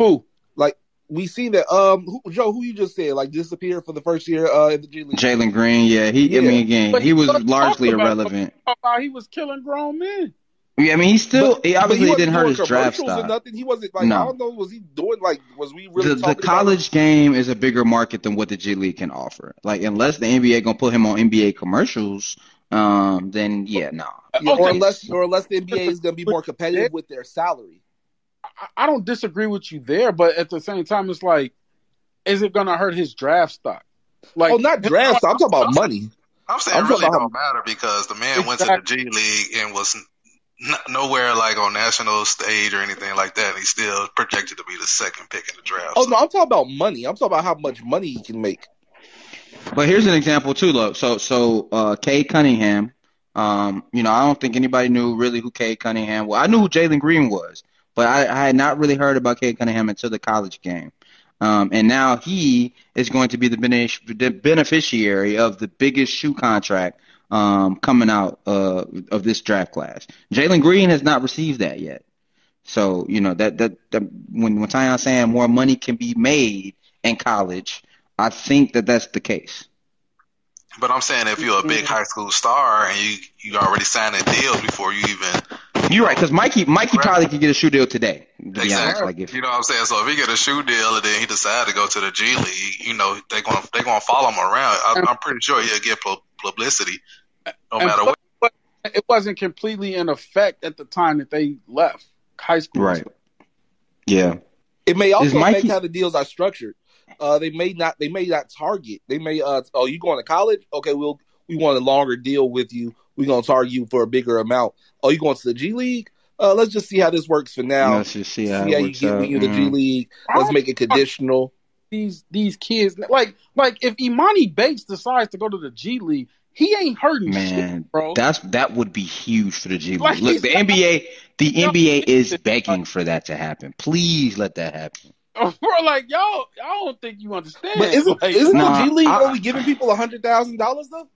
Who? Like we see that um who, Joe, who you just said like disappeared for the first year uh in the G League. Jalen Green, yeah, he. Yeah. I mean, again, But he he was largely talking about- irrelevant. How he was killing grown men? Yeah, I mean, he still. But- he obviously wasn't didn't hurt his draft commercials or stock. nothing. He wasn't like No. I don't know. Was he doing like was we really the, the talking about college game is a bigger market than what the G League can offer. Like unless the NBA gonna put him on NBA commercials, um, then yeah, no. him? Yeah, or unless or unless the NBA is going to be more competitive with their salary. I- I don't disagree with you there, but at the same time, it's like, is it going to hurt his draft stock? Like, oh, not draft. I'm talking about money. I'm saying I'm it really talking don't matter because the man went to the G League and was n- nowhere like on national stage or anything like that. And he's still projected to be the second pick in the draft. Oh So- no, I'm talking about money. I'm talking about how much money he can make. But here's an example too, look. So so uh Cade Cunningham, um, you know, I don't think anybody knew really who Cade Cunningham was. I knew who Jalen Green was, but I, I had not really heard about Cade Cunningham until the college game. Um, and now he is going to be the benef- the beneficiary of the biggest shoe contract um, coming out uh, of this draft class. Jalen Green has not received that yet. So you know that that, that when when Tyon saying more money can be made in college, I think that that's the case. But I'm saying if you're a big high school star and you you already signed a deal before you even You're right, because Mikey Mikey probably could get a shoe deal today. To be honest, exactly, like if you know what I'm saying. So if he get a shoe deal and then he decide to go to the G League, you know they gonna they gonna follow him around. I, I'm pretty sure he'll get publicity no matter plus- what. it wasn't completely in effect at the time that they left high school. right, yeah, It may Is also Mikey- affect how the deals are structured. Uh, they may not. They may not target. They may. Uh, oh, you going to college? Okay, we'll we want a longer deal with you. We're gonna target you for a bigger amount. Oh, you going to the G League? Uh, let's just see how this works for now. let's just see see how how, it you works get out. when you're in the G Mm. League. Let's make it conditional. These these kids like like if Emoni Bates decides to go to the G League, he ain't hurting Man, shit, bro. That's that would be huge for the G League. Like, Look, the not- NBA, the No, NBA is begging for that to happen. Please let that happen. Oh, bro, like y'all, y'all don't think you understand. But isn't like, isn't Nah, the G League I- only giving people a hundred thousand dollars though?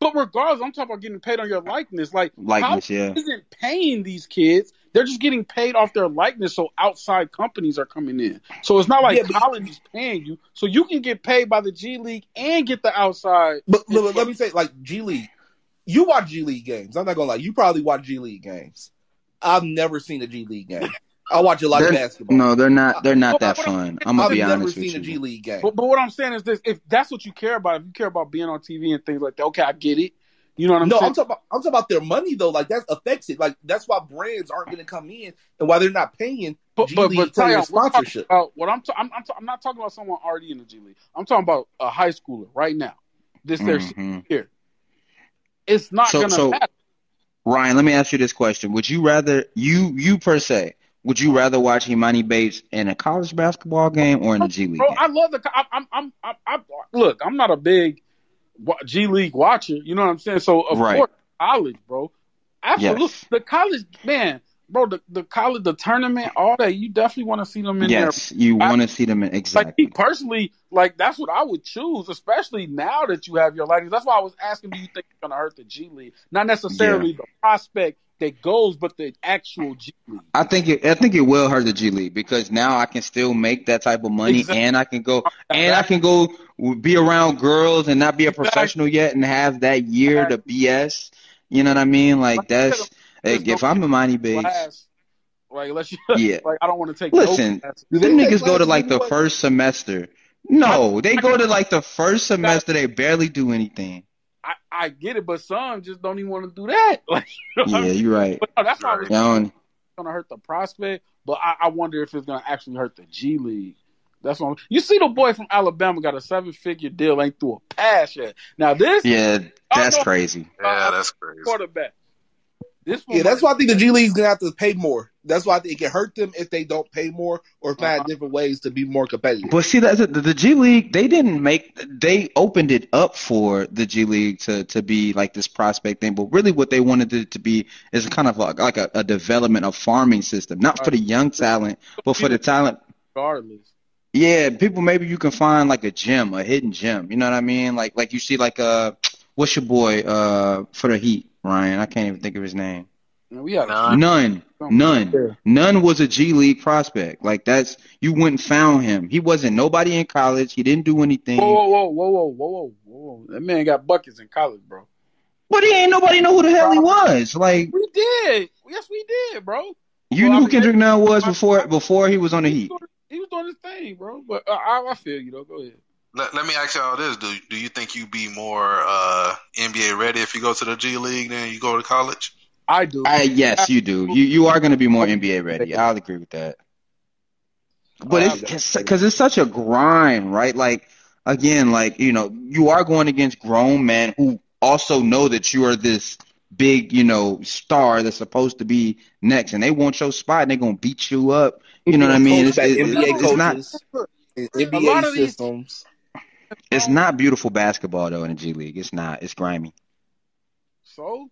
but regardless, I'm talking about getting paid on your likeness. Like Likeness, how yeah. isn't paying these kids? They're just getting paid off their likeness, so outside companies are coming in. So it's not like Yeah, college is paying you, so you can get paid by the G League and get the outside. But let, let me say, like G League, you watch G League games. I'm not gonna lie, you probably watch G League games. I've never seen a G League game. I watch a lot of They're- basketball. No, they're not. They're not Well, that what I'm- fun. I'm gonna I've be never honest seen with a G you. League game. But, but what I'm saying is this: if that's what you care about, if you care about being on TV and things like that, okay, I get it. You know what I'm no, saying? I'm talking about I'm talking about their money though. Like that affects it. Like that's why brands aren't going to come in and why they're not paying But G but League but player Tyon, sponsorship. about what I'm ta- I'm I'm, ta- I'm not talking about someone already in the G League. I'm talking about a high schooler right now. This their Mhm. here. It's not So- gonna so- matter. Ryan, let me ask you this question: Would you rather you you per se would you rather watch Emoni Bates in a college basketball game or in the G League? Bro, game? I love the. I, I'm, I'm, I'm, I'm, look. I'm not a big wa- G League watcher. You know what I'm saying? So of Right. course, college, bro. Absolutely, Yes. the college man, bro. The, the college, the tournament, all that. You definitely want to see them in there. yes, you want to see them in there. Like exactly. personally, like that's what I would choose, especially now that you have your license. That's why I was asking, do you think it's gonna hurt the G League? Not necessarily the prospect that goes, but the actual G League. I think it, I think it will hurt the G League because now I can still make that type of money Exactly. and I can go and I can go be around girls and not be a Exactly. professional yet and have that year to BS. You know what I mean? Like that's like, if I'm a Emoni Bates, Class, like unless you, Yeah. like I don't want to take Listen, no. Them niggas go to like the first semester. No, they go to like the first semester. They barely do anything. I, I get it, but some just don't even want to do that. Like, you know what I Yeah, mean? you're right. But no, that's why I was You know, and- going to hurt the prospect. But I, I wonder if it's going to actually hurt the G League. That's what I'm, you see. The boy from Alabama got a seven figure deal, ain't through a pass yet. Now this yeah, that's know- crazy. Yeah, that's crazy. quarterback, this one Yeah, that's why I think the G League's gonna have to pay more. That's why I think it can hurt them if they don't pay more or find Uh-huh. different ways to be more competitive. But see, that's it. the, the G League. They didn't make. They opened it up for the G League to to be like this prospect thing. But really, what they wanted it to be is kind of like, like a, a development, a farming system, not for the young talent, but for the talent. regardless. Yeah, people. Maybe you can find like a gym, a hidden gym. You know what I mean? Like like you see like uh, what's your boy uh for the Heat, Ryan? I can't even think of his name. And we had Nunn. Nunn. Nunn. Nunn was a G League prospect. Like that's you wouldn't found him. He wasn't nobody in college. He didn't do anything. Whoa, whoa, whoa, whoa, whoa, whoa, whoa! That man got buckets in college, bro. But he ain't nobody know who the hell he was. Like We did. Yes, we did, bro. you Well, I knew mean, who Kendrick Nunn was before before he was on the He Heat. doing, he was doing his thing, bro. But uh, I, I feel you though. Go ahead. Let, let me ask y'all this: Do do you think you'd be more uh, NBA ready if you go to the G League than you go to college? I do. I yes, you do. You you are going to be more NBA ready. I'll agree with that. But it's because it's such a grind, right? Like again, like you know, you are going against grown men who also know that you are this big, you know, star that's supposed to be next, and they want your spot, and they're gonna beat you up. You know what I mean? It's, Coached by it- NBA it's, it's not coaches A lot NBA of these- systems. it's not beautiful basketball though in the G League. It's not. It's grimy. So,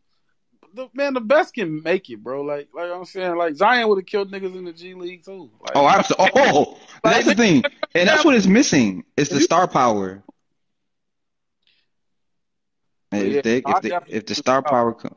the, man, the best can make it, bro. Like, like I'm saying, like Zion would have killed niggas in the G League too. Like, Oh, absolutely. Oh, that's the thing, and that's what is missing. It's the star power. If, Yeah, they, if, the, if the star star power come,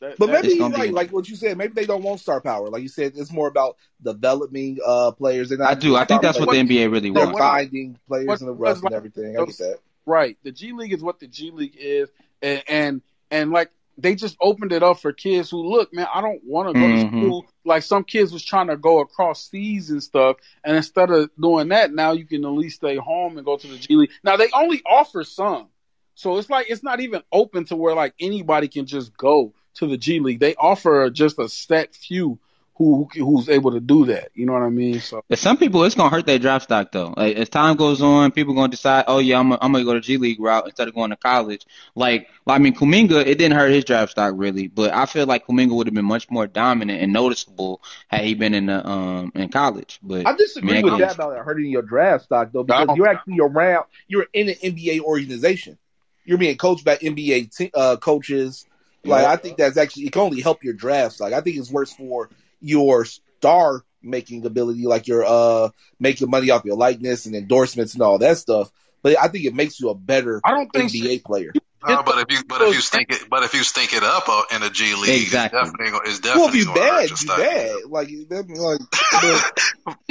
that- But maybe It's you're gonna be- like what you said. Maybe they don't want star power. Like you said, it's more about developing uh players. They're I do. I think that's what the NBA really they're wants. finding players what- in the what's rough and like everything. I get that. right. The G League is what the G League is, and and, and like they just opened it up for kids who look, man. I don't want to go Mhm. to school. Like some kids was trying to go across seas and stuff, and instead of doing that, now you can at least stay home and go to the G League. Now they only offer some, so it's like it's not even open to where like anybody can just go to the G League. They offer just a set few who who's able to do that. You know what I mean? So But some people, it's gonna hurt their draft stock though. Like as time goes on, people gonna decide, oh yeah, I'm gonna, I'm gonna go to G League route instead of going to college. Like, I mean, Kuminga, it didn't hurt his draft stock really, but I feel like Kuminga would have been much more dominant and noticeable had he been in the um in college. But I disagree Man, with I that about hurting your draft stock though, because you're actually around. You're in an NBA organization. You're being coached by NBA te- uh, coaches. Like Yeah. I think that's actually it can only help your draft stock. I think it's worse for your star making ability, like your uh making money off your likeness and endorsements and all that stuff. But I think it makes you a better I don't think NBA player. Uh, but if you but if you stink it but if you stink it up uh, in the G League, Exactly. it's definitely gonna- it's Well, if definitely you gonna hurt bad, your you bad. Like like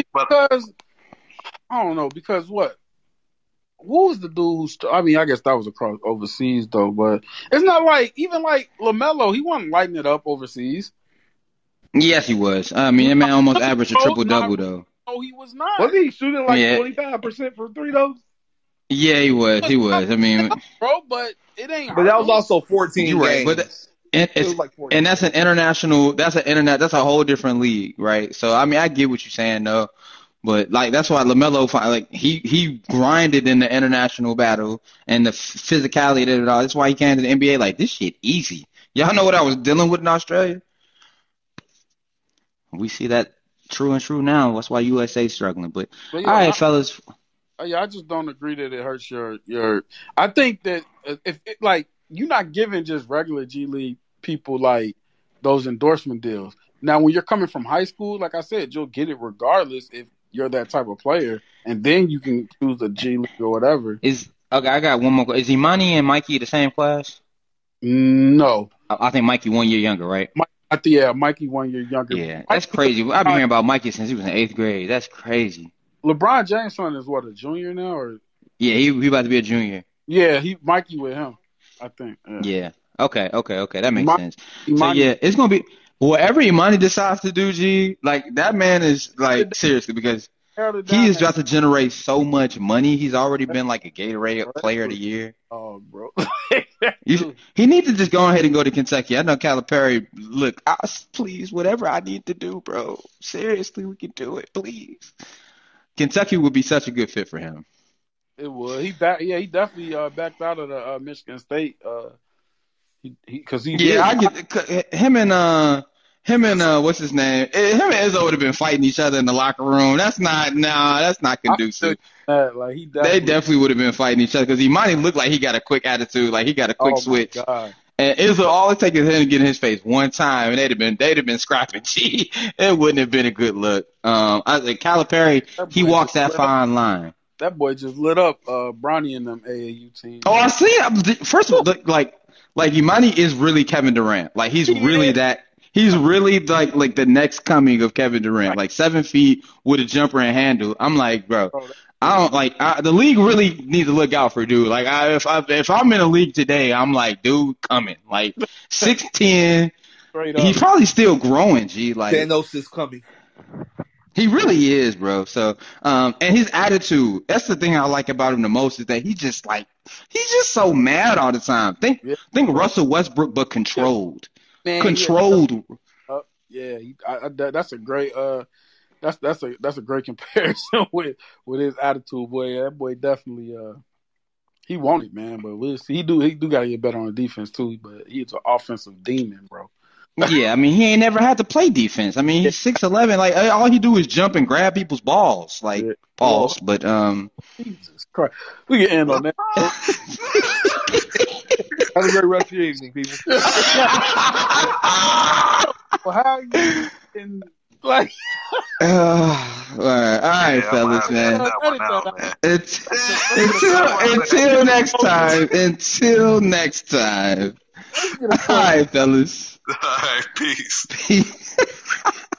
but because I don't know because what who was the dude who st- I mean I guess that was across overseas though but it's not like even like Lamelo he wasn't lighting it up overseas yes, he was. Uh, I mean, that man almost averaged a triple double though. no he was not wasn't he shooting like Yeah. twenty five percent for three though? Yeah, he was. He was. I mean, bro but it ain't. But that was also 14 You're right, games. but And it it's was like 14. and that's an international. That's an internet. That's a whole different league, right? So I mean, I get what you're saying though, but like that's why Lamelo, fi- like he he grinded in the international battle and the physicality of it all. That's why he came to the NBA. Like this shit easy. Y'all know what I was dealing with in Australia. We see that true and true now. That's why USA struggling. But But yeah, all right, I- fellas. Uh, Yeah, I just don't agree that it hurts your your. I think that if it, like you're not giving just regular G League people like those endorsement deals. Now, when you're coming from high school, like I said, you'll get it regardless if you're that type of player, and then you can choose a G League or whatever. Is okay. I got one more. Is Emoni and Mikey the same class? No, I, I think Mikey one year younger, right? I think yeah, Mikey one year younger. Yeah, that's crazy. I've been hearing about Mikey since he was in eighth grade. That's crazy. LeBron James' son is what a junior now, or Yeah, he he about to be a junior. yeah, he Mikey with him. I think. Yeah. Yeah. Okay. Okay. Okay. That makes sense. So yeah, it's gonna be whatever Emoni decides to do. G, like that man is like seriously because held it he is at- about to generate so much money. He's already been like a Gatorade Player of the Year. Oh, bro. You, he needs to just go ahead and go to Kentucky. I know Calipari. Look, I, please, whatever I need to do, bro. Seriously, we can do it, please. Kentucky would be such a good fit for him. It would. He back. Yeah, he definitely uh, backed out of the uh, Michigan State. Uh, he because he, Yeah, I get him and uh him and uh what's his name? Eh, Him and Izzo would have been fighting each other in the locker room. That's not nah, that's not conducive. that. Like he They definitely. definitely would have been fighting each other because Emoni looked like he got a quick attitude, like he got a quick oh switch. God. And Izzo, all it takes is him to get in his face one time, and they'd have been they'd have been scrapping. Gee, it wouldn't have been a good look. Um, I think Calipari he walks that fine line. That boy just lit up uh, Bronny and them AAU team. Oh, I see. First of all, like, like Emoni is really Kevin Durant. Like he's really that. He's really like like the next coming of Kevin Durant. Like seven feet with a jumper and handle. I'm like, bro, I don't like I, the league. Really needs to look out for dude. Like, I, if I if I'm in a league today, I'm like, dude, coming. Like six ten. He's probably still growing. G, like Thanos is coming. he really is, bro. So, um, and his attitude, that's the thing I like about him the most is that he just like, he's just so mad all the time. Think, Yeah. think Russell Westbrook, but controlled. Man, Controlled. Yeah, yeah he, I, I, that, that's a great. Uh, that's that's a that's a great comparison with with his attitude, boy. Yeah, that boy definitely. Uh, he wanted man, but we'll see. He do he do got to get better on defense too. But he's an offensive demon, bro. yeah, I mean, he ain't never had to play defense. I mean, he's 6'11. Like, all he do is jump and grab people's balls. Like, Yeah. balls. But, um, Jesus Christ, we can end on that. Have a great rest of your evening, people. Well, how you in like? uh, all right, all right, Yeah, fellas, man. happy that one out, man. It's, until, until next time. Until next time. All right, fellas. All right, peace. Peace.